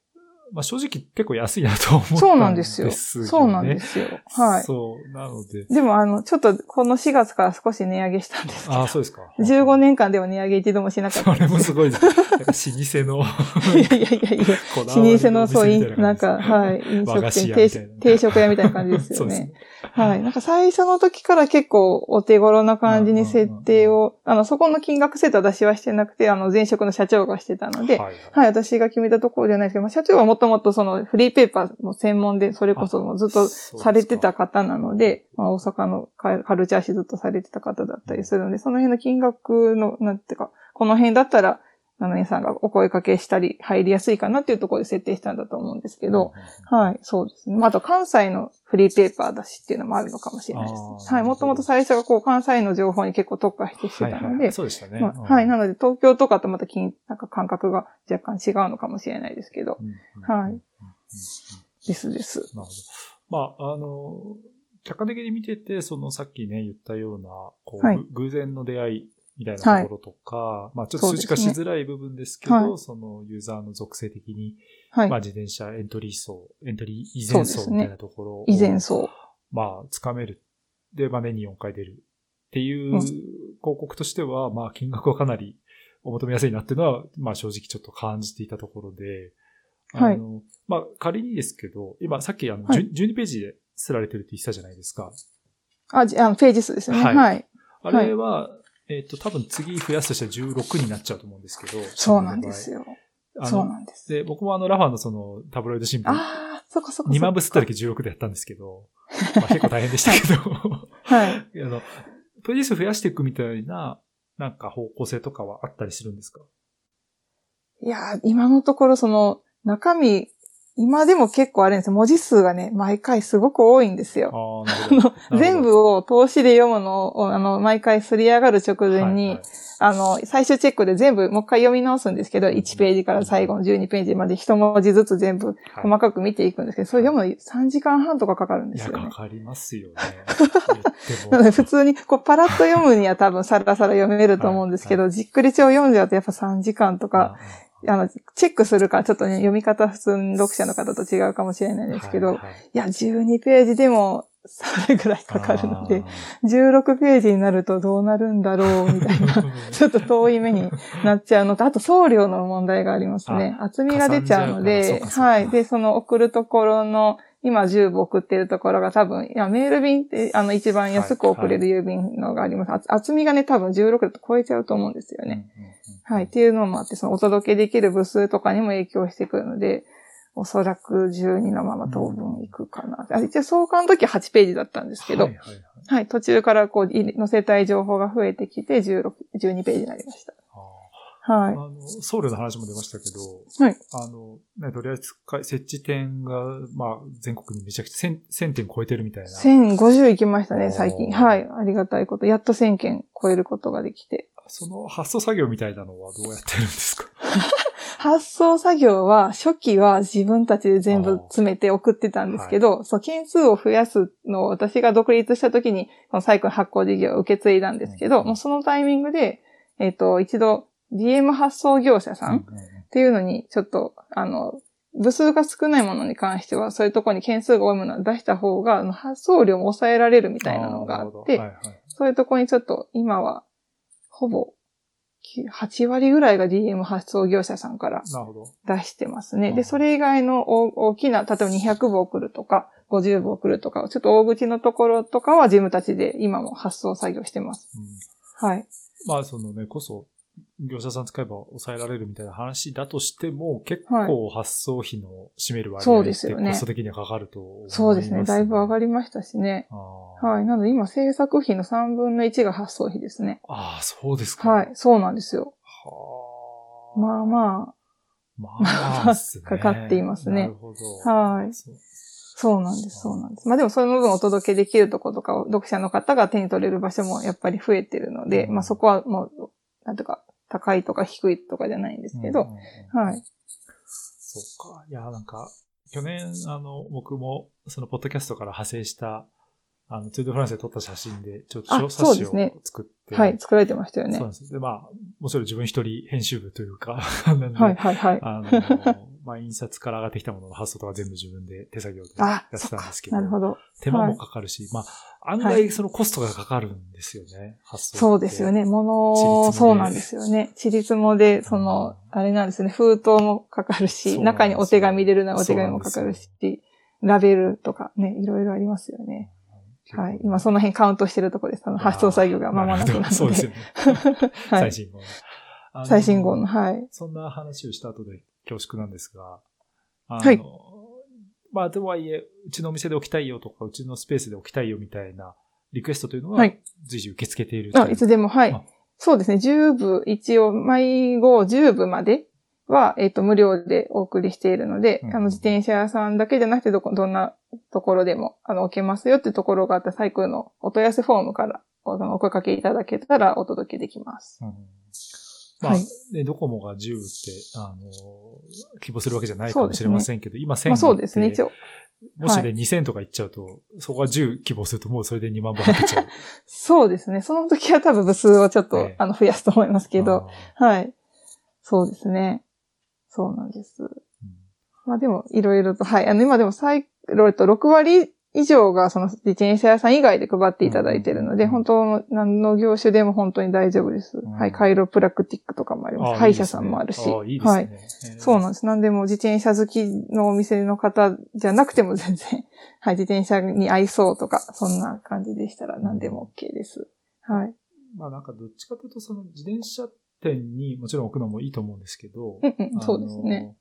まあ正直結構安いなと思ったんですそうよ、なんですよ。そうなんですよ。はい。そう、なので。でもあの、ちょっとこの4月から少し値上げしたんですけどああ、そうですか。15年間でも値上げ一度もしなかったそ。れもすごいです。老舗の、いやいやいやいや。老舗のそう、なんか、感はい、飲食店、定食屋みたいな感じですよ ね。はい。なんか最初の時から結構お手頃な感じに設定を、あの、そこの金額設定は私はしてなくて、あの、前職の社長がしてたので、はいはい、私が決めたところじゃないですけど、まあ、社長はもともとそのフリーペーパーの専門で、それこそもうずっとされてた方なので、まあ、大阪のカカルチャー誌ずっとされてた方だったりするので、その辺の金額の、なんていうか、この辺だったら、あの、皆さんがお声かけしたり入りやすいかなっていうところで設定したんだと思うんですけど、、はい、そうですね。まあ、あと関西のフリーペーパーだしっていうのもあるのかもしれないですね。はい、もともと最初がこう関西の情報に結構特化してしてたので、そうでしたね。まあはい。なので、東京とかとまた金、なんか感覚が若干違うのかもしれないですけど、はいですです。なるほど。まあ、あの、客観的に見てて、そのさっきね、言ったような、こう、はいぐ偶然の出会いみたいなところとか、まあちょっと数字化しづらい部分ですけど、はいそのユーザーの属性的に、はい。まあ自転車エントリー層、エントリー依然層みたいなところを、以前そう。まあ、つかめる。で、まあ年に4回出る。っていううん広告としては、まあ金額はかなりお求めやすいなっていうのは、まあ正直ちょっと感じていたところで、はいあの、まあ仮にですけど、今さっきあの、はい10 12ページで刷られてるって言ってたじゃないですか。あ、じあの、ページ数ですよね。ははいい。あれは、えっ、と、多分次増やすとしたら16になっちゃうと思うんですけど。そうなんですよ。そうなんです。で、僕もあの、ラファのその、タブロイド新聞、ああ、そこそこそこ。2万部吸った時16でやったんですけど、まあ結構大変でしたけど、はい。あの、ページ数増やしていくみたいな、なんか方向性とかはあったりするんですか？いやー、今のところその、中身、今でも結構あれですよ。文字数がね、毎回すごく多いんですよ。あ。の、全部を通しで読むのを、あの、毎回すり上がる直前に、はいはいあの、最終チェックで全部もう一回読み直すんですけど、1ページから最後の12ページまで一文字ずつ全部はい細かく見ていくんですけど、それ読むの3時間半とかかかるんでいや、すよねか。かりますよね。なので普通にこうパラッと読むには多分サラサラ読めると思うんですけど、じっくり帳読んじゃうとやっぱ3時間とか、あの、チェックするからちょっとね、読み方普通の読者の方と違うかもしれないですけど、いはいはいや、12ページでもそれぐらいかかるので、16ページになるとどうなるんだろう、みたいな。ちょっと遠い目になっちゃうのと、あと送料の問題がありますね。厚みが出ちゃうので、はい。で、その送るところの、今10部送ってるところが多分、いや、メール便って、あの、一番安く送れる郵便のがあります。厚厚みがね、多分16だと超えちゃうと思うんですよね。はい。っていうのもあって、そのお届けできる部数とかにも影響してくるので、おそらく12のまま当分いくかな。あ一応、創刊の時は8ページだったんですけど、はいはいはいはい、途中からこう、い載せたい情報が増えてきて、16、12ページになりました。はい。あの、送料の話も出ましたけど、はい。あの、ね、取り扱い、設置点が、まあ、全国にめちゃくちゃ1000 1000点超えてるみたいな。1050行きましたね、最近。はい。ありがたいこと。やっと1000件超えることができて。その発送作業みたいなのはどうやってるんですか？発送作業は、初期は自分たちで全部詰めて送ってたんですけど、そう、件数を増やすのを私が独立した時に、このサイクル発行事業を受け継いだんですけど、うんもうそのタイミングで、えっ、と、一度、DM 発送業者さんっていうのに、ちょっと、あの、部数が少ないものに関しては、そういうところに件数が多いものを出した方が、発送量も抑えられるみたいなのがあって、はいはいそういうところにちょっと今は、ほぼ8割ぐらいが DM 発送業者さんから。出してますね。うんで、それ以外の大大きな、例えば200部送るとか、50部送るとか、ちょっと大口のところとかは自分たちで今も発送作業してます。うんはい。まあ、そのね、こそ、業者さん使えば抑えられるみたいな話だとしても、結構発送費の占める割合そうってですよねコスト的にはかかると思います、そうですね。だいぶ上がりりましたしね。ははい。なので今制作費の3分の1が発送費ですね。ああ、そうですか。はい。そうなんですよ。はあ。まあままあまあっすね、かかっていますねなるほど。あ、はい。そうそうなんです、そうなんです。まあでもその分お届けできるとことかを読者の方が手に取れる場所もやっぱり増えてるので、うんまあそこはもう、なんとか高いとか低いとかじゃないんですけど、はい。そうか。いや、なんか、去年、あの、僕も、その、ポッドキャストから派生した、あの、ツールドフランスで撮った写真で、ちょっとあ小冊子をそうですね作って、はい、作られてましたよねそうなん。です。で、まあ、もちろん自分一人編集部というか、はい、はい、はい。あの、まあ、印刷から上がってきたものの発送とか全部自分で手作業でやあ、ってたんですけ。ど、なるほど。手間もかかるし、まあ、案外そのコストがかかるんですよね、発送って。そうですよね。もでそうなんですよね。ちりつもで、そうんの、あれなんですね。封筒もかかるし、中にお手紙入れるならお手紙もかかるし、ラベルとかね、いろいろありますよね。はい。今その辺カウントしてるところです。あの、発送作業が間もなくなので。そうですよね。はい。最新号の。最新号の、はい。そんな話をした後で恐縮なんですが、あの、はいまあ、とはいえ、うちのお店で置きたいよとか、うちのスペースで置きたいよみたいなリクエストというのは、はい随時受け付けているあ、いつでも、はあい。そうですね。10部、一応、毎号10部までは、えっ、と、無料でお送りしているので、うんあの、自転車屋さんだけじゃなくて、どこ、どんなところでも、あの、置けますよっていうところがあったサイクルのお問い合わせフォームから、おお声かけいただけたらお届けできます。うんまあ、はいね、ドコモが10って、あの、希望するわけじゃないかもしれませんけど、今1000まあそうですね、一応。応。もしね、はい2000とかいっちゃうと、そこが10希望するともうそれで2万本入ってちゃう。そうですね。その時は多分部数をちょっと、ええあの、増やすと思いますけど、はい。そうですね。そうなんです。うんまあでも、いろいろと、はい。あの、今でもサイクルと6割以上がその自転車屋さん以外で配っていただいているので、うん本当、何の業種でも本当に大丈夫です。んはい。カイロプラクティックとかもあります。歯医者さんもあるし。いいねあーいいですはい。ね。えーそうなんです。何でも自転車好きのお店の方じゃなくても全然、はい。自転車に合いそうとか、そんな感じでしたら何でも OK です。はい。まあなんかどっちかというと、その自転車店にもちろん置くのもいいと思うんですけど、そうですね。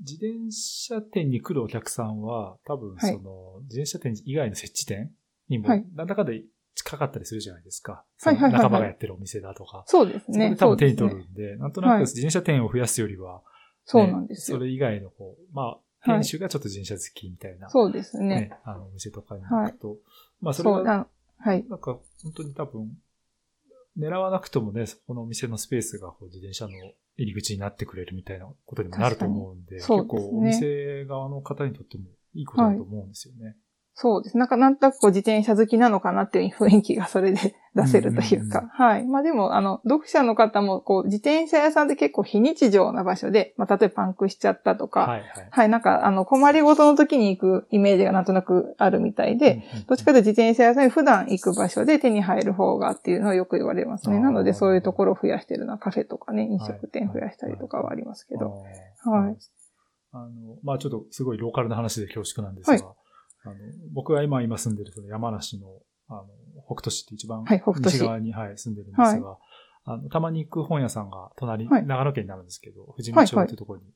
自転車店に来るお客さんは、多分はいその、自転車店以外の設置店にもはい、なんだかで近かったりするじゃないですか。はいはい仲間がやってるお店だとか。そうですね。で多分手に取るんで、なんとなくはい自転車店を増やすよりは、そうねなんですよ。それ以外のこう、まあ、はい店主がちょっと自転車好きみたいな、そうですね。ね、あの、お店とかに行くと、まあそれそう、があのはい。なんか、本当に多分、狙わなくともね、そこのお店のスペースがこう自転車の入り口になってくれるみたいなことにもなると思うんで、確かに結構お店側の方にとってもいいことだと思うんですよね。そうです。なんか、なんとなくこう自転車好きなのかなっていう雰囲気がそれで 出せるというか。はい。まあでも、あの、読者の方も、こう、自転車屋さんって結構非日常な場所で、まあ例えばパンクしちゃったとか、はい、はいはい。なんか、あの、困りごとの時に行くイメージがなんとなくあるみたいで、うんうんどっちかというと自転車屋さんに普段行く場所で手に入る方がっていうのはよく言われますね。なのでそういうところを増やしてるのはカフェとかね、飲食店増やしたりとかはありますけど。あーはい。あの、まあちょっとすごいローカルな話で恐縮なんですが、はいあの僕が今今住んでるその山梨の、あの、北斗市って一番西側に、はい、住んでるんですが、あの、たまに行く本屋さんが隣、はい長野県になるんですけど、富士見町っていうところに、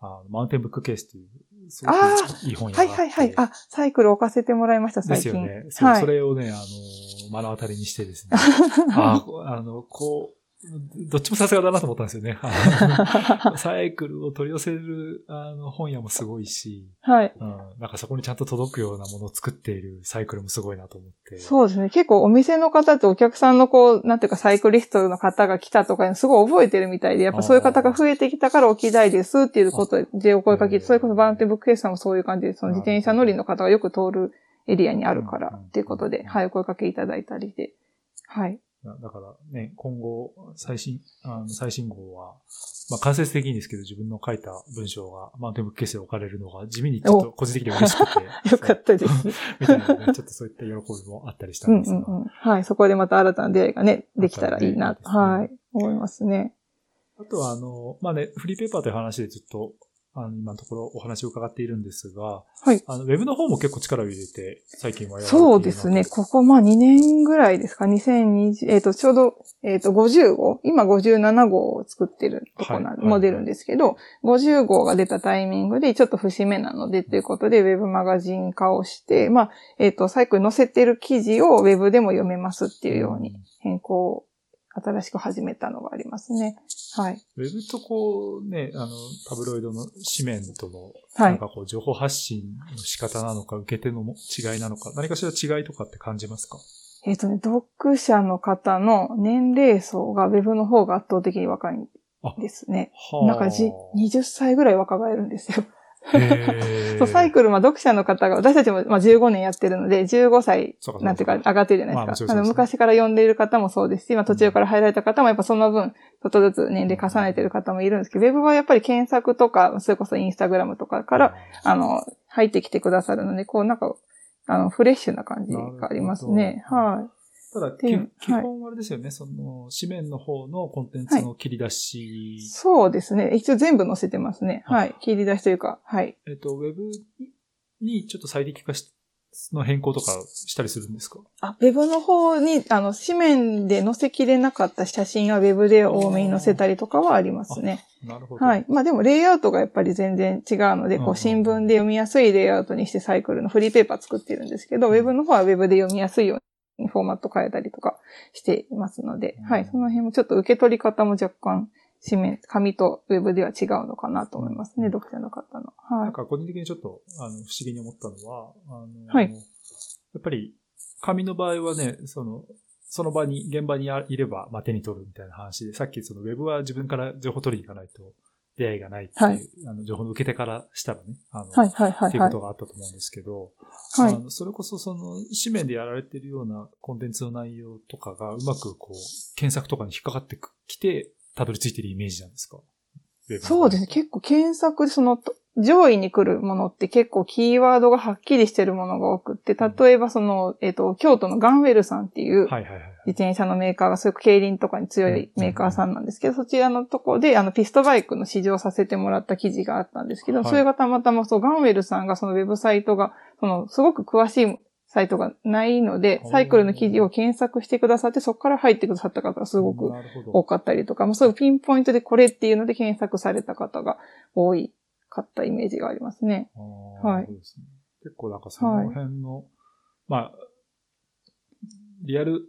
あのマウンテンブックケースっていう、すごくあいい本屋があって。はいはいはい。あ、サイクル置かせてもらいました、で最近。すよね。そう、はいそれをね、あの、目の当たりにしてですね。ああの、こう、どっちもさすがだなと思ったんですよね。サイクルを取り寄せるあの本屋もすごいし、はい。うん、なんかそこにちゃんと届くようなものを作っているサイクルもすごいなと思って。そうですね。結構お店の方ってお客さんのこう、なんていうかサイクリストの方が来たとかすごい覚えてるみたいで、やっぱそういう方が増えてきたから置きたいですっていうことでお声かけて、それこそバーンテブックケースさんもそういう感じで、その自転車乗りの方がよく通るエリアにあるからっていうことで、はい、お声かけいただいたりで。はい。だだからね、今後、最新、あの最新号は、まあ間接的にですけど自分の書いた文章がマウンテンブックケースで置かれるのが地味にちょっと個人的に嬉しくて。よかったです。みたいなね、ちょっとそういった喜びもあったりしたうんんですが。うんうん。はい。そこでまた新たな出会いがね、できたらいいな。ねはい。思いますね。あとは、あの、まあね、フリーペーパーという話でずっとあの、今のところお話を伺っているんですが、はい。あの、ウェブの方も結構力を入れて、最近はやられているそうですね。ここ、まあ2年ぐらいですか？2020、えっ、ー、と、ちょうど、えっ、ー、と、50号、今57号を作ってるとこな、はい、モデルんですけど、50号が出たタイミングで、ちょっと節目なので、ということで、ウェブマガジン化をして、まあ、えっ、ー、と、サイクル載せてる記事をウェブでも読めますっていうように変更新しく始めたのがありますね。はい。ウェブとこうね、あの、タブロイドの紙面との、なんかこう、情報発信の仕方なのか、受け手の違いなのか、何かしら違いとかって感じますか？えっ、ー、とね、読者の方の年齢層がウェブの方が圧倒的に若いんですね。なんかじ20歳ぐらい若返るんですよ。そう、サイクル、まあ、読者の方が、私たちも、まあ、15年やってるので、15歳、なんていうか、上がってるじゃないですか。まあ、昔から読んでいる方もそうです。し、まあ、途中から入られた方も、やっぱその分、ちょっとずつ年齢重ねてる方もいるんですけど、ウェブはやっぱり検索とか、それこそインスタグラムとかから、あの、入ってきてくださるので、こう、なんか、あの、フレッシュな感じがありますね。はい。ただ、基本あれですよね、はい、その、紙面の方のコンテンツの切り出し、はい、そうですね。一応全部載せてますね。はい。切り出しというか、はい。えっ、と、ウェブにちょっと最適化しの変更とかしたりするんですか？あ、ウェブの方に、あの、紙面で載せきれなかった写真はウェブで多めに載せたりとかはありますね。なるほど。はい。まあでもレイアウトがやっぱり全然違うので、こう新聞で読みやすいレイアウトにしてサイクルのフリーペーパー作ってるんですけど、ウェブの方はウェブで読みやすいようにフォーマット変えたりとかしていますので、うん、はい、その辺もちょっと受け取り方も若干、紙面、紙とウェブでは違うのかなと思いますね、うん、読者の方の。はい。なんか個人的にちょっと、あの、不思議に思ったのは、あの、はい。やっぱり、紙の場合はね、その、その場に、現場にいれば、まあ、手に取るみたいな話で、さっきそのウェブは自分から情報取りに行かないと出会いがないっていう、はい、あの情報の受け手からしたらね、あの、はいはいはい、はい、っていうことがあったと思うんですけど、はい、あのそれこそその紙面でやられてるようなコンテンツの内容とかがうまくこう、検索とかに引っかかってきて、たどり着いてるイメージなんですか？そうですね。結構検索でその、上位に来るものって結構キーワードがはっきりしてるものが多くって、例えばその、えっ、ー、と、京都のガンウェルさんっていう、自転車のメーカーが、そういう競輪とかに強いメーカーさんなんですけど、そちらのとこで、あの、ピストバイクの試乗させてもらった記事があったんですけど、それがたまたまそう、ガンウェルさんがそのウェブサイトが、その、すごく詳しいサイトがないので、サイクルの記事を検索してくださって、そこから入ってくださった方がすごく多かったりとか、まあ、そういうピンポイントでこれっていうので検索された方が多いかったイメージがありますね。はい。結構なんかその辺の、はい、まあ、リアル、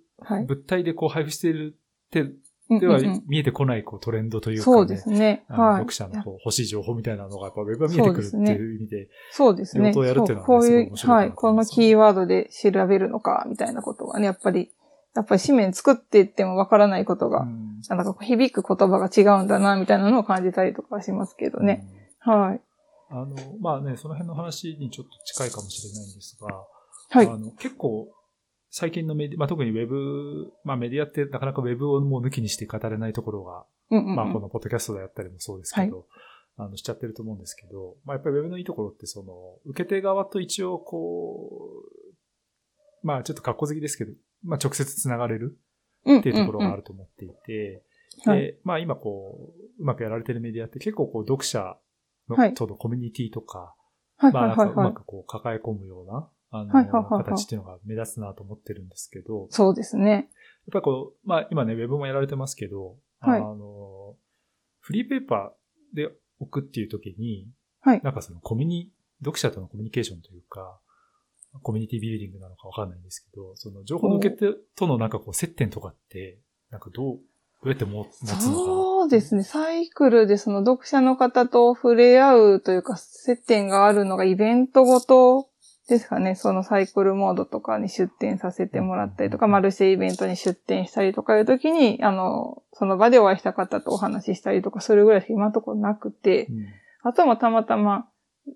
物体でこう配布しているってでは見えてこないこうトレンドというか、ね、そうですね。はい。読者のこう欲しい情報みたいなのがやっぱウェブが見えてくるっていう意味で、そうですね。やるっていうのは、ね、こういう、はい。このキーワードで調べるのか、みたいなことがね、やっぱり、やっぱり紙面作っていってもわからないことが、うん、なんか響く言葉が違うんだな、みたいなのを感じたりとかしますけどね。うん、はい。あの、まあね、その辺の話にちょっと近いかもしれないんですが、はい。あの結構、最近のメディまあ、特にウェブ、まあメディアってなかなかウェブをもう抜きにして語れないところが、うんうんうん、まあこのポッドキャストであったりもそうですけど、はい、あの、しちゃってると思うんですけど、まあやっぱりウェブのいいところってその、受け手側と一応こう、まあちょっと格好好きですけど、まあ直接つながれるっていうところがあると思っていて、うんうんうん、で、まあ今こう、うまくやられてるメディアって結構こう読者の、とのコミュニティとか、はい、まあなんかうまくこう抱え込むような、あの、形っていうのが目立つなと思ってるんですけど。そうですね。やっぱりこう、まあ今ね、ウェブもやられてますけど、はい、あの、フリーペーパーで置くっていう時に、はい。なんかそのコミュニ、読者とのコミュニケーションというか、コミュニティビルディングなのかわかんないんですけど、その情報の受け手とのなんかこう接点とかって、なんかどう、どうやって持つのかな？そうですね。サイクルでその読者の方と触れ合うというか、接点があるのがイベントごとですかね、そのサイクルモードとかに出展させてもらったりとか、マルシェイベントに出展したりとかいう時に、あの、その場でお会いした方とお話ししたりとかするぐらいしか今のところなくて、うん、あとはたまたま、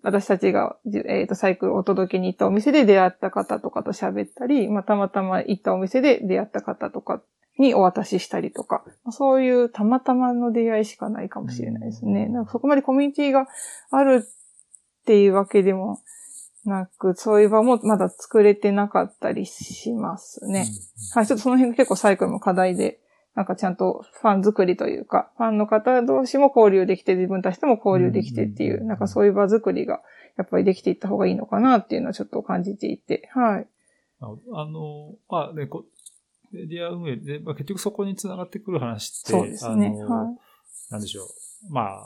私たちが、えっ、ー、と、サイクルをお届けに行ったお店で出会った方とかと喋ったり、まあ、たまたま行ったお店で出会った方とかにお渡ししたりとか、そういうたまたまの出会いしかないかもしれないですね。なんかそこまでコミュニティがあるっていうわけでもなく、そういう場もまだ作れてなかったりしますね。うん、はい、ちょっとその辺結構サイクルも課題で、なんかちゃんとファン作りというか、ファンの方同士も交流できて、自分たちとも交流できてっていう、うんなんかそういう場作りが、やっぱりできていった方がいいのかなっていうのはちょっと感じていて、はい。ああの、まあね、こメディア運営で、まあ、結局そこにつながってくる話って、そうですね。あのなんでしょう。まあ、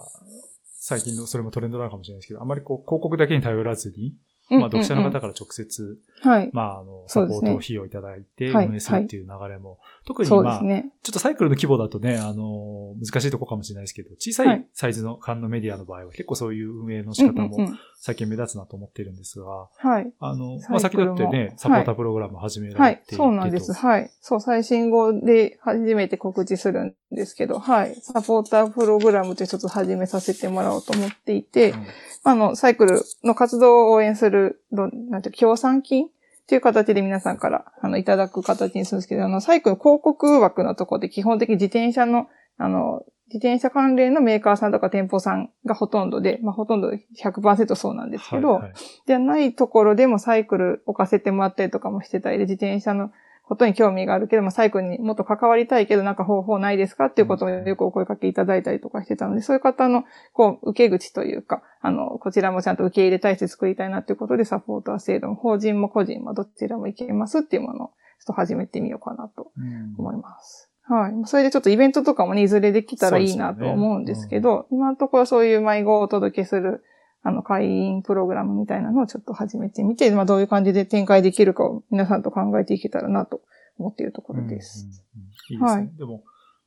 最近のそれもトレンドなのかもしれないですけど、あまりこう広告だけに頼らずに、まあ読者の方から直接、うんはい。まああの、サポート費用いただいてはい運営するっていう流れも、特にまあ。ちょっとサイクルの規模だとね、あの、難しいとこかもしれないですけど、小さはいいサイズの缶のメディアの場合は結構そういう運営の仕方も最近目立つなと思ってるんですが、はい。あの、サまあ先だってね、サポータープログラム始めらはいれていて、。そうなんです。はい。そう、最新号で初めて告知するんですけど、はい。サポータープログラムと一つ始めさせてもらおうと思っていて、うんあの、サイクルの活動を応援する、どなんていうか協賛金っていう形で皆さんから、あの、いただく形にするんですけど、あの、サイクル広告枠のところで基本的に自転車の、あの、自転車関連のメーカーさんとか店舗さんがほとんどで、まあ、ほとんど100%そうなんですけど、はいはい。じゃないところでもサイクル置かせてもらったりとかもしてたりで、自転車のことに興味があるけど、まあ、サイクルにもっと関わりたいけど、なんか方法ないですかっていうことをよくお声かけいただいたりとかしてたので、そういう方の、こう、受け口というか、あの、こちらもちゃんと受け入れ体制作りたいなっていうことで、サポーター制度も、法人も個人もどちらもいけます。っていうものを、ちょっと始めてみようかなとうん思います。はい。それでちょっとイベントとかもね、いずれできたらいいなと思うんです。けど、今のところそういう迷子をお届けす。る、あの、会員プログラムみたいなのをちょっと始めてみて、まあどういう感じで展開できるかを皆さんと考えていけたらなと思っているところです。うんうんうんいいですね。はいでも、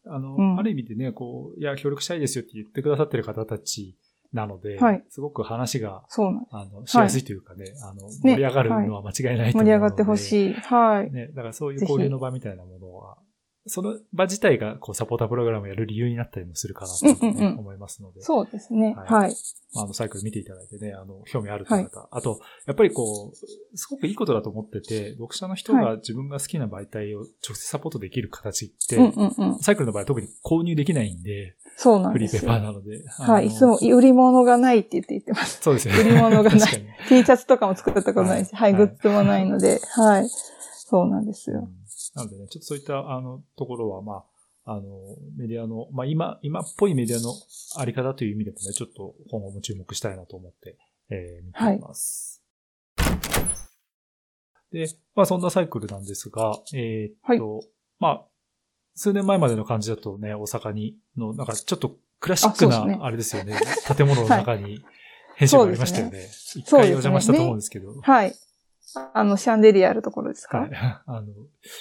あの、うんある意味でね、こう、いや、協力したいですよって言ってくださってる方たちなので、はいすごく話が、そうなんであの、しやすいというかね、あの、盛り上がるのは間違いないす。と思うので、盛り上がってほしい。はい。ね、だからそういう交流の場みたいなものは、その場自体がこうサポータープログラムをやる理由になったりもするかなと、ねうんうんうん思いますので、そうですね。はいはい。まああのサイクル見ていただいてね、あの、興味あるという方、あと、やっぱりこう、すごくいいことだと思ってて、読者の人が自分が好きな媒体を直接サポートできる形って、うんうんうん。サイクルの場合は特に購入できないんで、そうなんフリーペーパー。なので。はい。いつも売り物がないって言って言ってます。そうですよね。売り物がない T シャツとかも作ったことないし、はい、はいグッズもないので、はい。そうなんですよ。なのでね、ちょっとそういった、あの、ところは、まあ、あの、メディアの、まあ、今、今っぽいメディアのあり方という意味でもね、ちょっと今後も注目したいなと思って、えー、見ています。で、まあ、そんなサイクルなんですが、えーっと、まあ、数年前までの感じだとね、大阪にの、なんかちょっとクラシックな、あれですよね、建物の中に編集がありましたよね。一、回お邪魔したと思うんですけど。はい。あの、シャンデリアあるところですか、はい。あの、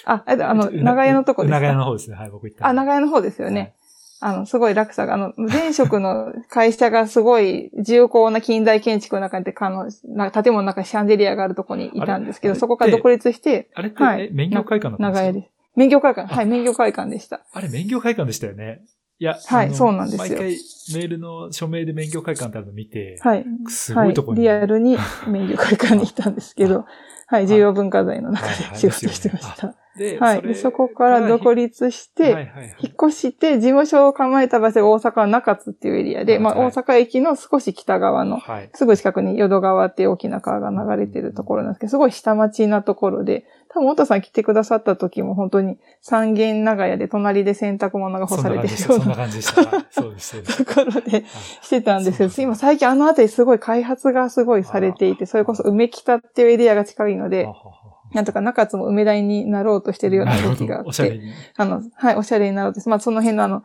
あ、ああの、長屋のとこですか？長屋の方ですね。はい、僕行ったあ、長屋の方ですよね。あの、すごい落差が、あの、前職の会社がすごい重厚な近代建築の中にて、あの、な建物の中にシャンデリアがあるところにいたんですけど、そこから独立して、あれって、はいえ免許会館だったんですか？長屋です。免許会館、はい、免許会館でした。あれ免許会館でしたよね。いや、はいそうなんですよ毎回メールの署名で免許会館ってあるの見て、はい。すごいとこに。はい、リアルに免許会館にいたんですけど、はい、重要文化財の中で仕事してました。ではい。でそこから独立して、はいはいはい引っ越して、事務所を構えた場所が大阪の中津っていうエリアで、まあはい大阪駅の少し北側の、はい。すぐ近くに淀川っていう大きな川が流れてるところなんですけど、すごい下町なところで、多分、太田さん来てくださった時も本当に三軒長屋で隣で洗濯物が干されてるよそうんな。そんな感じでした。はいそうです。ところでしてたんですけど、今最近あの辺りすごい開発がすごいされていて、それこそ梅北っていうエリアが近いのでは、ははなんとか中津も梅台になろうとしてるような動きがあど。って、おしゃれに。あの、はい、おしゃれになろうとまあその辺のあの、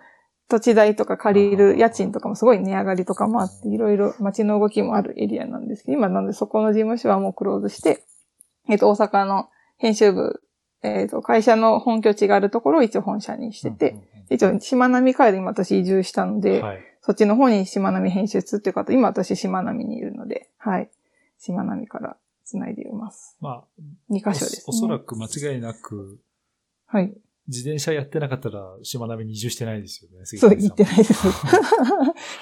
土地代とか借りる家賃とかもすごい値上がりとかもあって、いろいろ街の動きもあるエリアなんですけど、今なんでそこの事務所はもうクローズして、えっ、と、大阪の編集部、えっ、と、会社の本拠地があるところを一応本社にしてて、うんうん一応、しまなみから今私移住したのうで、んはい。そっちの方にしまなみ編集室っていう方、今私しまなみにいるので、はい。しまなみから繋いでいます。まあ、2箇所です、ね。おおそらく間違いなく、はい。自転車やってなかったら、しまなみに移住してないですよね。そう、杉言って谷ないです。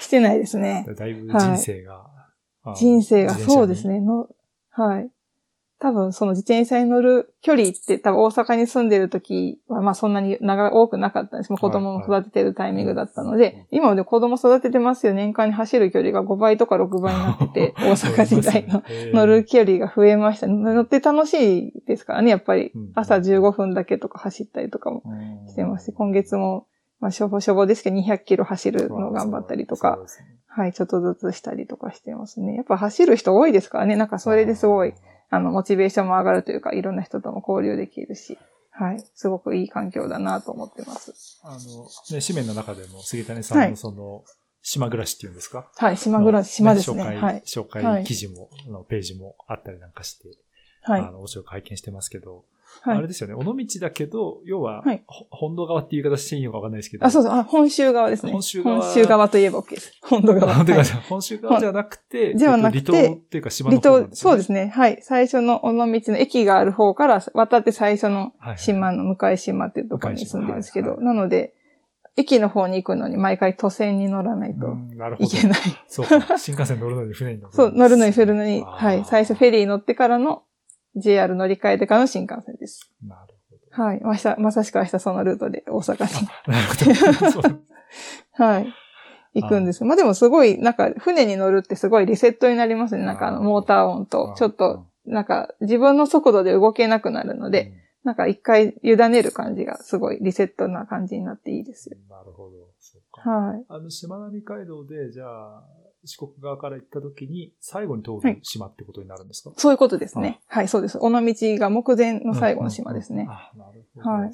してないですねだいぶ人生が。あ人生が、そうです。ね。の、はい。多分その自転車に乗る距離って多分大阪に住んでる時はまあそんなに長多くなかったんです。もう子供を育ててるタイミングだったので、今まで子供育ててますよ。年間に走る距離が5倍とか6倍になってて、大阪時代の乗る距離が増えました。乗って楽しいですからね、やっぱり朝15分だけとか走ったりとかもしてますし、今月もまあ、しょぼしょぼですけど、200キロ走るのを頑張ったりとか、ね、はい、ちょっとずつしたりとかしてますね。やっぱ走る人多いですからね、なんかそれですごい、あの、モチベーションも上がるというか、いろんな人とも交流できるし、はい、すごくいい環境だなと思ってます。あの、ね、紙面の中でも、杉谷さんのその、はい島暮らしっていうんですか？はい、島暮らし、島ですね。紹介、はい、紹介記事も、のページもあったりなんかして、はい。あの、面白く拝見してますけど、はい、あれですよね、尾道だけど、要は、はい、本土側っていう言い方していいのかわかんないですけど。あ、そうそう、あ本州側ですね。本州側。本州側といえば OK です。本土側。本土側、本州側じゃなくて、じゃなくて、離島っていうか島の方なんですね。そうですね。はい。最初の尾道の駅がある方から渡って最初の島の向島っていうところに住んでるんですけど、なので、駅の方に行くのに毎回都線に乗らないといけない。そうか。新幹線乗るのに船に乗る。そう、乗るのに船のに、はい。最初フェリー乗ってからの JR 乗り換えてからの新幹線です。なるはい。明日、まさしく明日そのルートで大阪に。なるほど。はい。行くんです。まあでもすごい、なんか船に乗るってすごいリセットになりますね。なんかあのモーター音と、ちょっと、なんか自分の速度で動けなくなるので、なんか一回委ねる感じがすごいリセットな感じになっていいですよ。なるほど。そか。はい。あの、しまなみ海道で、じゃあ、四国側から行った時に、最後に通る島ってことになるんですか、はい、そういうことですね。はい、そうです。尾道が目前の最後の島ですね。あ、なるほど。はい。はい。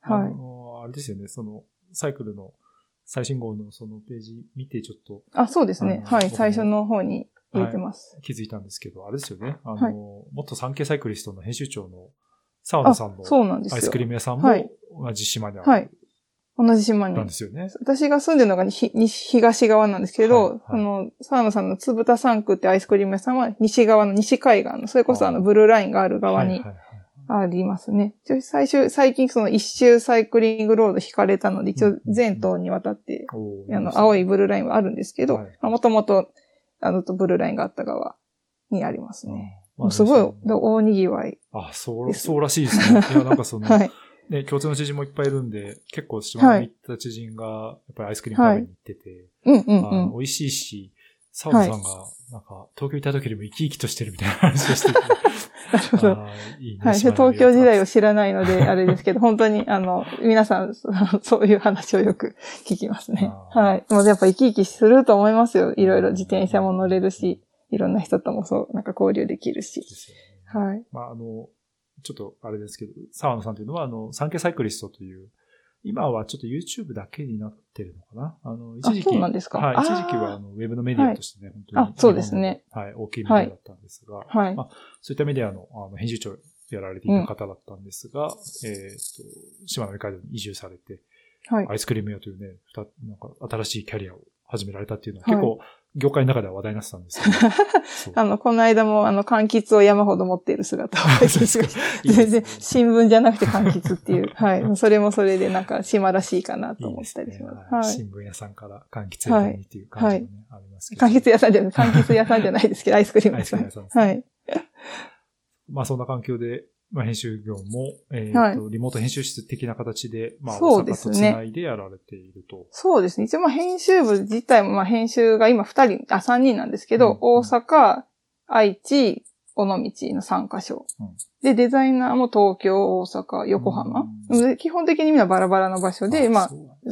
あの、あれですよね、その、サイクルの最新号のそのページ見てちょっと。あ、そうですね。はい、最初の方に入れてます、はい、気づいたんですけど、あれですよね。あの、はい、元産経サイクリストの編集長の沢野さんのアイスクリーム屋さんも同じ島にある。はい。同じ島に。なんですよね。私が住んでるのが東側なんですけど、はいはい、あの、沢野さんのつぶたサンクってアイスクリーム屋さんは西側の西海岸の、それこそあのブルーラインがある側にありますね。最初、最近その一周サイクリングロード引かれたので、一応全島にわたって、あの、青いブルーラインはあるんですけど、もともと、あの、ブルーラインがあった側にありますね。すごい、大賑わい。あ、そう、そうらしいですね。いや、なんかその、はい、ね、共通の知人もいっぱいいるんで、結構島に行った知人が、やっぱりアイスクリーム食べに行ってて、はい、うんうんうん、美味しいし、サウさんが、なんか、東京行った時よりも生き生きとしてるみたいな話をしてて。なるほど。いいね、はい。東京時代を知らないので、あれですけど、本当に、あの、皆さん、そういう話をよく聞きますね。はい。もうやっぱ生き生きすると思いますよ。いろいろ自転車も乗れるし、いろんな人ともそう、なんか交流できるし。ね、はい。まあ、あの、ちょっとあれですけど、沢野さんというのは、あの、産経サイクリストという、今はちょっと YouTube だけになってるのかな？あの、一時期。そうなんですか？はい。一時期は、あの、ウェブのメディアとしてね、本当に。あ、そうですね。はい。大きいメディアだったんですが、はい。まあ、そういったメディアの、あの、編集長やられていた方だったんですが、うん、えっ、と、島根海道に移住されて、はい。アイスクリーム屋というね、なんか新しいキャリアを始められたっていうのは、結構、業界の中では話題になってたんですけど。あの、この間も、あの、柑橘を山ほど持っている姿を拝見しました。全然、新聞じゃなくて柑橘っていう。はい。それもそれで、なんか、島らしいかなと思ったりします。いいすね、はい。新聞屋さんから柑橘屋さんにっていう感じもね、はい、ありますけど。柑橘屋さんじゃない、柑橘屋さんじゃないですけど、アイスクリーム屋さん。アイスクリーム屋さん、ね。はい。まあ、そんな環境で、まあ、編集業も、えっ、ー、と、はい、リモート編集室的な形で、まあ、そうですね。つないでやられていると。そうですね。一応、まあ、編集部自体も、まあ、編集が今二人、あ、三人なんですけど、うん、大阪、愛知、尾道の3カ所、うん。で、デザイナーも東京、大阪、横浜。うん、基本的にみんなバラバラの場所で、まあ、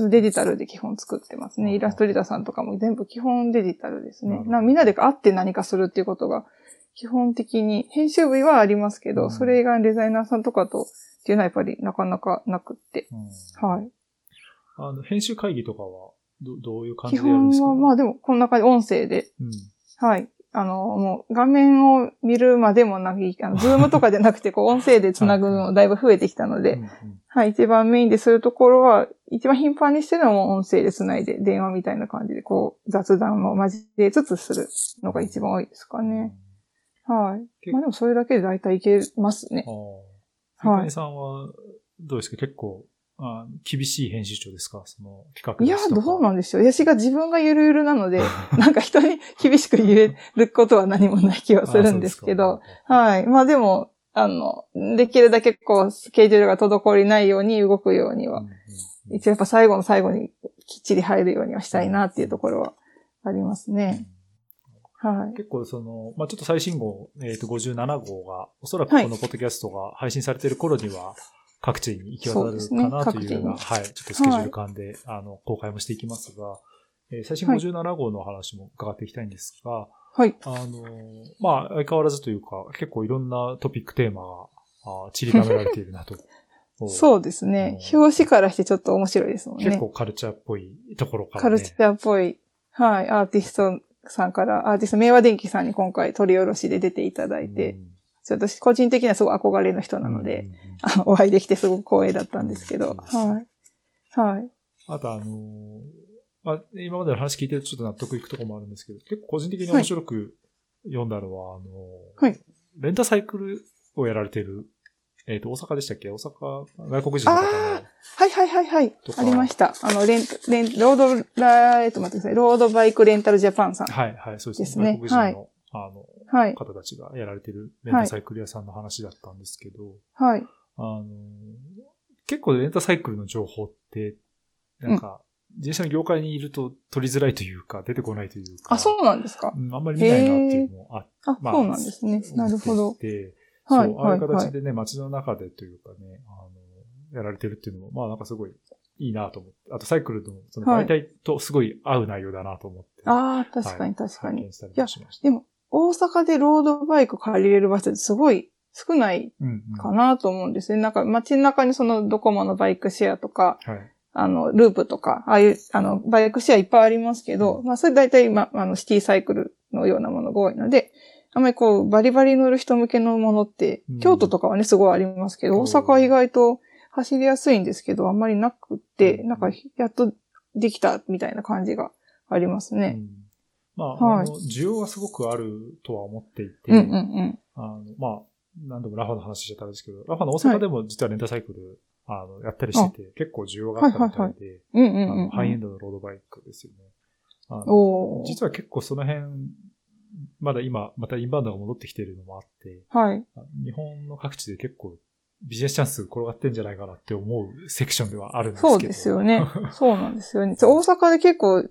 デジタルで基本作ってますね。イラストリーターさんとかも全部基本デジタルですね。なみんなで会って何かするっていうことが基本的に、編集部はありますけど、うん、それ以外のデザイナーさんとかと、っていうのはやっぱりなかなかなくって。うん、はい。あの、編集会議とかは、ど、どういう感じでやるんですか？基本は、まあでも、こんな感じ、音声で。うん、はい。あの、もう、画面を見るまでもなく、あの、ズームとかでなくて、こう、音声で繋ぐのだいぶ増えてきたので、はい、一番メインでするところは、一番頻繁にしてるのも音声で繋いで、電話みたいな感じで、こう、雑談を交えつつするのが一番多いですかね。はい。まあでもそれだけで大体いけますね。はい。さんは、どうですか？結構、あ厳しい編集長ですか？その企画いや、どうなんでしょう。私が自分がゆるゆるなので、なんか人に 厳しく言えることは何もない気はするんですけど、はい。まあでも、あの、できるだけこう、スケジュールが滞りないように動くようにはうん、うん一応やっぱ最後の最後にきっちり入るようにはしたいなっていうところはありますね。はい。結構その、まあちょっと最新号、えっ、と、57号が、おそらくこのポッドキャストが配信されている頃には、各地に行き渡るかなというような、はい、ちょっとスケジュール感で、あの、公開もしていきますが、えー最新57号の話も伺っていきたいんですが、はい。あの、まあ相変わらずというか、結構いろんなトピックテーマが、あー散りばめられているなと。そうですね。うん表紙からしてちょっと面白いですもんね。結構カルチャーっぽいところから、ね。カルチャーっぽい、はい、アーティストさんから、アーティスト、明和電機さんに今回取り下ろしで出ていただいて、ちょっと私個人的にはすごい憧れの人うん、なので、うん お会いできてすごく光栄だったんですけど、うん。はい。はい。あとあのーまあ、今までの話聞いてるとちょっと納得いくところもあるんですけど、結構個人的に面白く読んだのは、あのーはい。レンタサイクルをやられてる、えっ、と、大阪でしたっけ？大阪、外国人の方の。はいはいはいはいありました。あの、レン、レン、ロードラ、えっと待ってください。ロードバイクレンタルジャパンさん。はい、はい、そうですね。外国人の、はいあの、はい。方たちがやられてるレンタサイクル屋さんの話だったんですけど、はい。あのー結構レンタサイクルの情報って、なんか、自転車の業界にいると取りづらいというか、出てこないというか。あ、そうなんですか？うんあんまり見ないなっていうのもああ、まあそうなんですね。なるほど。で、はい。そう、ああはいい。はい。う形でね、街の中でというかね、あの、やられてるっていうのも、まあなんかすごいいいなと思って。あとサイクルの、そのはい媒体とすごい合う内容だなと思って。ああ、確かはいに確かに。拝見ししました。でも、大阪でロードバイク借りれる場所ってすごい少ないうんうん、かなと思うんですね。なんか街の中にそのドコモのバイクシェアとか、はい。あの、ループとか、ああいう、あの、バイクシェアいっぱいありますけど、まあ、それ大体、ま、あの、シティサイクルのようなものが多いので、あんまりこう、バリバリ乗る人向けのものってうん、京都とかはね、すごいありますけど、うん大阪は意外と走りやすいんですけど、あんまりなくって、うんなんか、やっとできたみたいな感じがありますね。うんまあ、はいあの、需要はすごくあるとは思っていて、うんうんうん。あの、まあ、何度もラファの話しちゃったんですけど、ラファの大阪でも実はレンタサイクル、あの、やったりしてて、結構需要があったみたいで。ハイエンドのロードバイクですよね。あの実は結構その辺、まだ今、またインバウンドが戻ってきているのもあって、はい。あ日本の各地で結構ビジネスチャンス転がってんじゃないかなって思うセクションではあるんですけど。そうですよね。そうなんですよね。大阪で結構、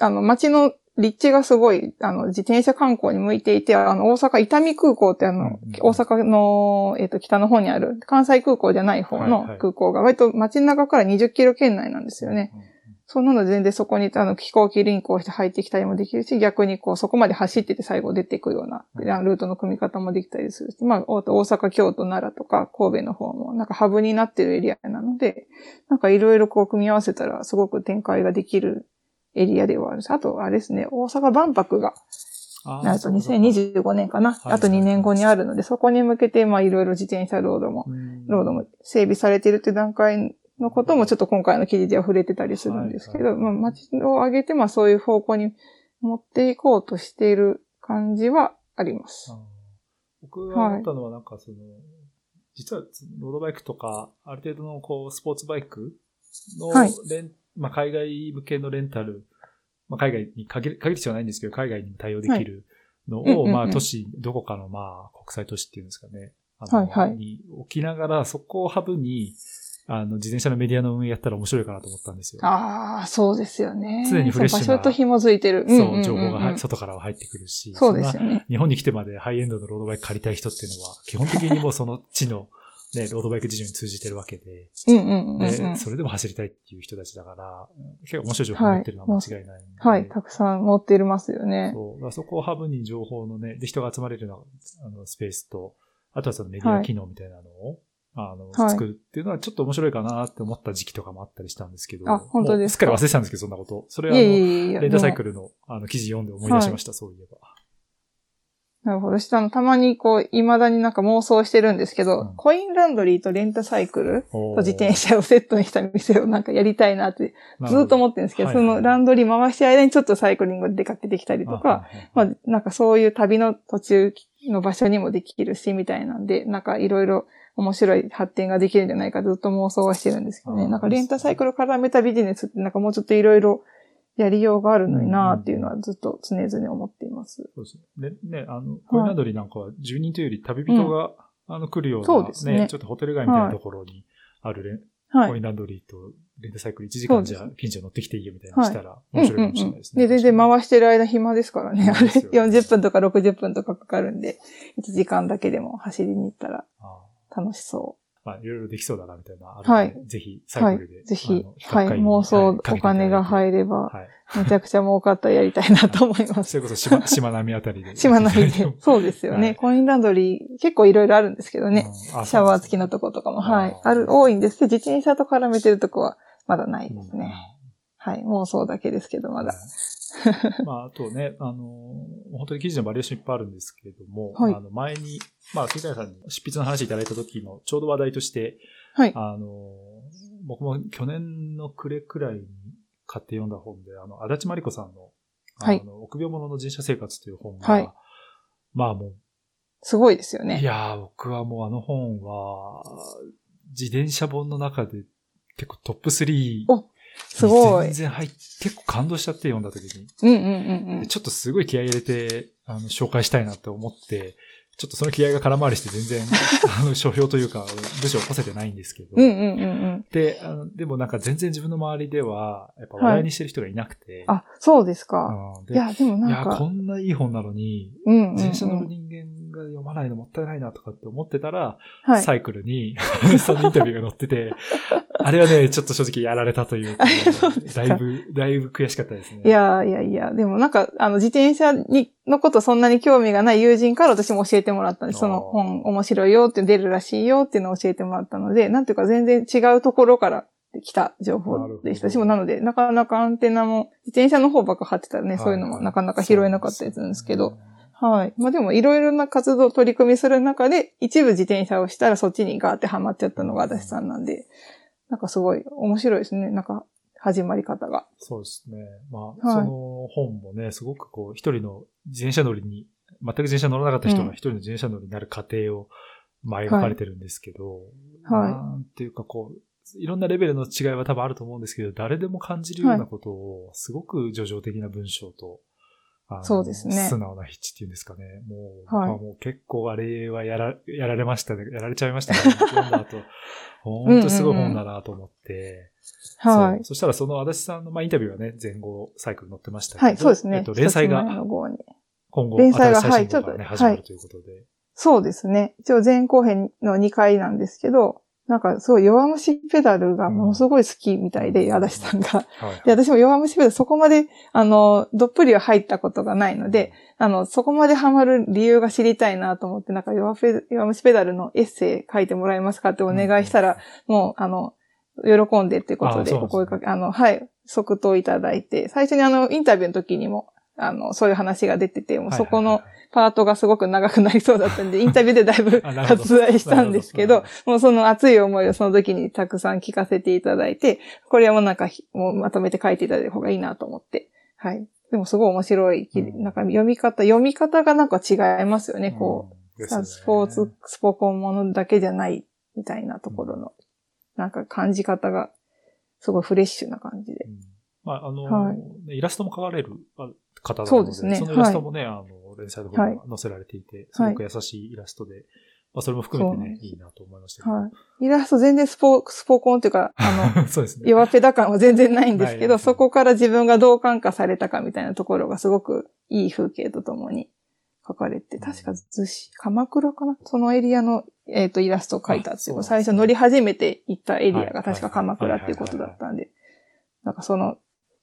あの、街の立地がすごい、あの、自転車観光に向いていて、あの、大阪伊丹空港ってあの、うんうん大阪の、えっ、と、北の方にある、関西空港じゃない方の空港が、割と街の中から20キロ圏内なんですよね。そうなので全然そこに、あの、飛行機リンクをして入ってきたりもできるし、逆にこう、そこまで走ってて最後出ていくような、ルートの組み方もできたりするし、まあ、大阪、京都、奈良とか、神戸の方も、なんかハブになってるエリアなので、なんかいろいろこう組み合わせたら、すごく展開ができるエリアではあるし、あと、あれですね、大阪万博が、なんとそうか。2025年かな、はいあと2年後にあるので、そこに向けて、まあいろいろ自転車ロードも、うん。ロードも整備されているって段階のこともちょっと今回の記事では触れてたりするんですけど、はいはいまあ街を挙げて、まあそういう方向に持っていこうとしている感じはあります僕が思ったのはなんかその、実はロードバイクとか、ある程度のこう、スポーツバイクのはいレン、まあ海外向けのレンタル、まあ海外に限る、限る必要はないんですけど、海外にも対応できるのを、まあ都市、どこかのまあ国際都市っていうんですかね。あのはいはいに置きながら、そこをハブに、あの、自転車のメディアの運営やったら面白いかなと思ったんですよ。ああ、そうですよね。常にフレッシュな場所と紐づいてる。そう、情報が入外からは入ってくるし。そうですよね。日本に来てまでハイエンドのロードバイク借りたい人っていうのは、基本的にもうその地の、ね、ロードバイク事情に通じてるわけで、うんうんうんうん。で、それでも走りたいっていう人たちだから、結構面白い情報を持ってるのは間違いないはい、たくさん持っていますよね。そう。だからそこをハブに情報のね、で、人が集まれるようなあのスペースと、あとはそのメディア機能みたいなのを、あの、はい作るっていうのはちょっと面白いかなって思った時期とかもあったりしたんですけど。あ本当ですか？すっかり忘れてたんですけど、そんなこと。それはあいえいの、えいえ。レンタサイでクルのあの記事読んで思い出しました、そういえば。もなるほど。したの、たまにこう、未だになんか妄想してるんですけど、うんコインランドリーとレンタサイクルとと自転車をセットにした店をなんかやりたいなってずっと思ってるんですけど、はいはいそのランドリー回してる間にちょっとサイクリングで出かけてきたりとか、まあなんかそういう旅の途中の場所にもできるし、みたいなんで、なんかいろいろ面白い発展ができるんじゃないかずっと妄想はしてるんですけどね。なんかレンタサイクル絡めたビジネスってなんかもうちょっといろいろやりようがあるのになっていうのはずっと常々思っています。そうですね。で、ね、あの、コインランドリーなんかは住人というより旅人が、あの、来るような、そうですねちょっとホテル街みたいなところにあるレン、はい。コインランドリーとレンタサイクル1時間じゃ近所乗ってきていいよみたいなのしたらうん面白いかもしれないですね。で、全然回してる間暇ですからね。あれ、そうですよね40分とか60分とかかかるんで、1時間だけでも走りに行ったらあ楽しそまあ、いろいろできそうだなみたいなはいぜひ、う。はいサイクルで。。ぜひはい。妄想、お金がる。入れば、はい。めちゃくちゃ儲かったらやりたいなと思います。それこそ島、島並みあたりで。島並みで。そうですよね。はいコインランドリー、結構いろいろあるんですけどね。シャワー付きのとことかも、はい。ある、多いんですけど、自転車と絡めてるとこはまだないうんですね。はい。妄想だけですけど、まだ。まあ、あとね、あの、本当に記事のバリエーションいっぱいあるんですけれども、はいあの、前に、まあ、杉谷さんに執筆の話いただいた時のちょうど話題として、はい。あの、僕も去年の暮れくらいに買って読んだ本で、あの、足立真理子さんの、はいあの、臆病者の人社生活という本が、はいまあもすごいですよう、ね。いやー、僕はもうあの本は、自転車本の中で結構トップ3おすごい全。然入って、結構感動しちゃって読んだ時に。うんうんうんうん。ちょっとすごい気合い入れて、あの、紹介したいなって思って、ちょっとその気合が空回りして全然、あの、書評というか、部署を起こせてないんですけど。うんうんうんうん。で、あのでもなんか全然自分の周りでは、やっぱ話題にしてる人がいなくて。あ、そうですか。うんでいや、でもいや、なんか、こんないい本なのに、うんうんうん。自転車乗る人間が読まないのもったいないなとかって思ってたら、はい。サイクルに、そのインタビューが載ってて、あれはね、ちょっと正直やられたというか、だいぶ、だいぶ悔しかったですね。いやいやいや、でもなんか、あの、自転車に、のことそんなに興味がない友人から私も教えてもらったんです。その本面白いよって出るらしいよっていうのを教えてもらったので、なんていうか全然違うところから来た情報でした。し、もうなので、なかなかアンテナも、自転車の方ばっか張ってたらね、はいそういうのもなかなか拾えなかったりするんですけど、はい。まあでもいろいろな活動、取り組みする中で、一部自転車をしたらそっちにガーってハマっちゃったのが足立さんなんで、なんかすごい面白いですね。なんか、始まり方が。そうですね。まあ、はいその本もね、すごくこう、一人の自転車乗りに、全く自転車乗らなかった人うんが一人の自転車乗りになる過程を、まあ、描かれてるんですけど、はいなんていうかこう、いろんなレベルの違いは多分あると思うんですけど、誰でも感じるようなことを、すごく叙情的な文章と、そうですね素直な筆致っていうんですかね。もう、はいまあもう結構あれはやら、やられましたね。やられちゃいましたね。読んだ後。本当すごい本だなと思って。はいそしたらその足立さんの、まあ、インタビューはね、前後サイクル載ってましたけど。はい、そうですね。えっと、連載が今後、連載がね、はいちょっと始まるということで。そうですね。一応前後編の2回なんですけど、なんかすごい弱虫ペダルがものすごい好きみたいで、うん足立さんが。はい。で、私も弱虫ペダルそこまで、あの、どっぷりは入ったことがないので、あの、そこまでハマる理由が知りたいなと思って、なんか弱ペ弱虫ペダルのエッセイ書いてもらえますかってお願いしたら、もう、あの、喜んでってことで、あそうなんでお声かけ、あの、はい、即答いただいて、最初にあの、インタビューの時にも、あの、そういう話が出てて、もうそこのパートがすごく長くなりそうだったんで、インタビューでだいぶ割愛したんですけどもうその熱い思いをその時にたくさん聞かせていただいて、これはもうなんかひ、もうまとめて書いていただいた方がいいなと思って。はい。でもすごい面白い、うん。なんか読み方、読み方がなんか違いますよね、こう。ね。スポーツ、スポコンものだけじゃないみたいなところの、なんか感じ方が、すごいフレッシュな感じで。う。ん。まあ、あの、はイラストも描かれるあ方なので、そうですね。そのイラストもね、あの、連載載せられていて、すごく優しいイラストで、まあ、それも含めてね、いいなと思いましたけど。はい。イラスト全然スポ、スポコンっていうか、あの、そうですね。弱ペダ感は全然ないんですけど、そこから自分がどう感化されたかみたいなところがすごくいい風景とともに描かれて、確か逗子、鎌倉かな？そのエリアの、えっ、と、イラストを描いたっていうう、ね。最初乗り始めて行ったエリアはい。が確か鎌倉っていうことだったんで、なんかその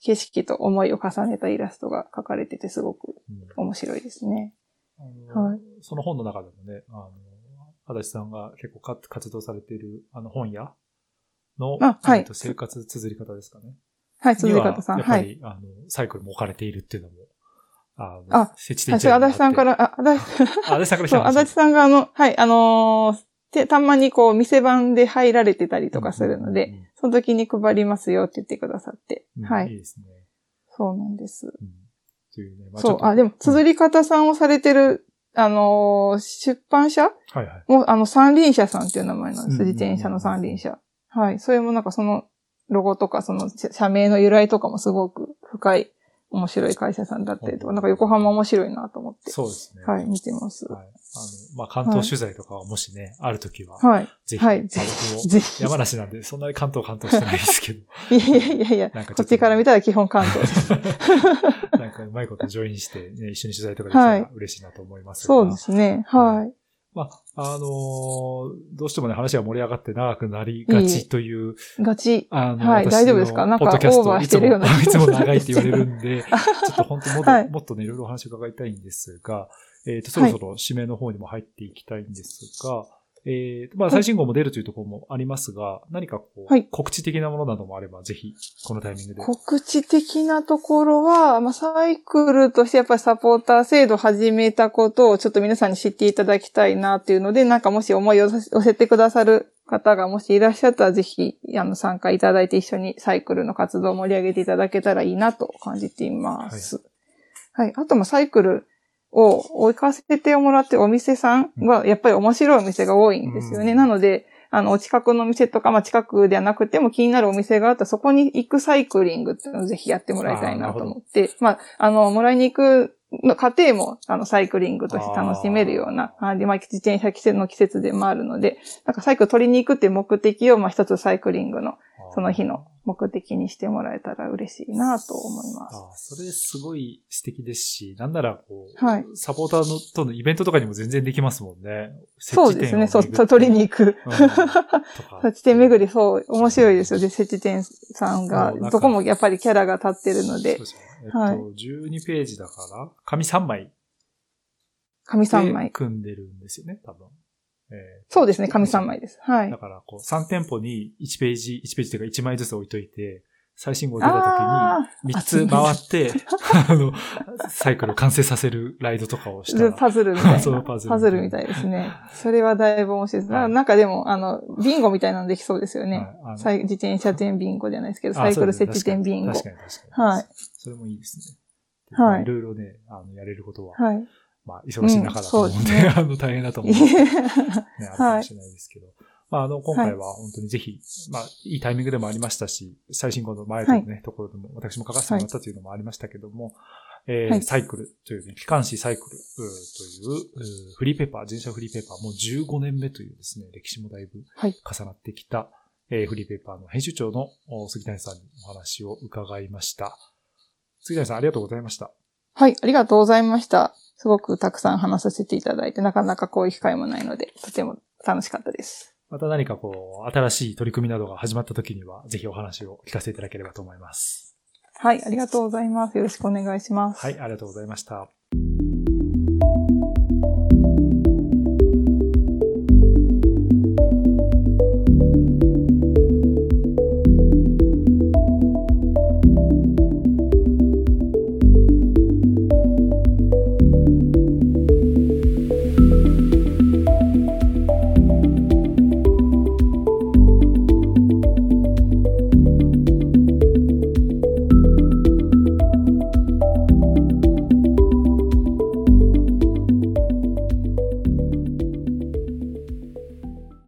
景色と思いを重ねたイラストが描かれててすごくうん面白いですね。あのはいその本の中でもね、あの、足立さんが結構か活動されている、あの、本屋の、あはいえっと生活綴り方ですかね。はい、鈴方さん。はい。にはやっぱり、あの、サイクルも置かれているっていうのも、あの、あ設置最初、足立さんか。ら、あ、足立、さん足立さんがあの、はい、あのーてたまにこう、店番で入られてたりとかするので、、その時に配りますよって言ってくださって。うんはいい。いですね。そうなんです。うん。というね、まそう、あ、でも、ず綴り方さんをされてるあのー出版社はいはい。もう、あの、三輪車さんっていう名前なんです。自転車の三輪車。はい。それもなんかその、ロゴとか、その、社社名の由来とかもすごく深い、面白い会社さんだったりとか、なんか横浜面白いなと思って。そうですね。はい、見てます。はい。あの、まあ、関東取材とかはもしね、あるときは、はい。ぜひ、はいぜひ。山梨なんで、そんなに関東関東してないですけど、いやいやいやいや、こっちから見たら基本関東です。なんかうまいことジョインして、ね、一緒に取材とかできたら嬉しいなと思いますがそうですね。はい。まあ、あのーどうしてもね、話が盛り上がって長くなりがちという、ガチ。あの、はい私大丈夫ですか？のなんかポッドキャストオーバーしてるような。いつも 長いって言われるんで、ちょっと本当もっと、はい。もっとね、いろいろお話を伺いたいんですが、えっ、と、そろそろ締めの方にも入っていきたいんですが、えっ、と、まあ、最新号も出るというところもありますが、何かこう、はい告知的なものなどもあれば、ぜひ、このタイミングで。告知的なところは、まあ、サイクルとしてやっぱりサポーター制度を始めたことをちょっと皆さんに知っていただきたいなっていうので、なんかもし思いを寄せてくださる方がもしいらっしゃったら、ぜひ、あの、参加いただいて一緒にサイクルの活動を盛り上げていただけたらいいなと感じています。はい。あと、まあ、サイクルを追いかせてもらってるお店さんは、やっぱり面白いお店が多いんですよね。うん。なので、あの、お近くのお店とか、まあ、近くではなくても気になるお店があったら、そこに行くサイクリングっていうのをぜひやってもらいたいなと思って、まあ、あの、もらいに行くの過程も、あの、サイクリングとして楽しめるような、あで、まあ、自転車季節の季節でもあるので、なんかサイクル取りに行くっていう目的を、まあ、一つサイクリングの、その日の目的にしてもらえたら嬉しいなと思います。ああそれすごい素敵ですし、なんならこう、はいサポーターのとのイベントとかにも全然できますもんね。そうですね、そう、取りに行く。設置店巡り、そう、面白いですよ。で、設置店さんがどこもやっぱりキャラが立ってるのでそう、ですよねえっと、はい12ページだから、紙3枚紙3で枚。組んでるんですよね、多分。えーそうですね、紙3枚です。はいだ。から、こう、3店舗に1ページ、1ページというか1枚ずつ置いといて、最新号出たあ時に3つ回って、あの、サイクルを完成させるライドとかをしたら。パズルみたいな。そうパズルパズルみたいですね。それはだいぶ面白いです。はいななんかでも、あの、ビンゴみたいなのできそうですよね。はい自転車店ビンゴじゃないですけど、あサイクル設置店ビンゴ。確かに確かに。はい。それもいいですね。はいいろいろね、あの、やれることは、はい。まあ、忙しい中だと思うんで、うんですねあの、大変だと思うんで、ね、あるかはい。もしれないですけど。まあ、あの、今回は本当にぜひ、まあ、いいタイミングでもありましたし、最新号の前のね、ところでも、私も書かせてもらったというのもありましたけども、えーはいサイクルというね、機関誌サイクルというフリーペーパー、自転車フリーペーパー、もう15年目というですね、歴史もだいぶはい重なってきた、えーフリーペーパーの編集長のお杉谷さんにお話を伺いました。杉谷さん、ありがとうございました。はい、ありがとうございました。すごくたくさん話させていただいて、なかなかこういう機会もないので、とても楽しかったです。また何かこう、新しい取り組みなどが始まった時には、ぜひお話を聞かせていただければと思います。はい、ありがとうございます。よろしくお願いします。はい、ありがとうございました。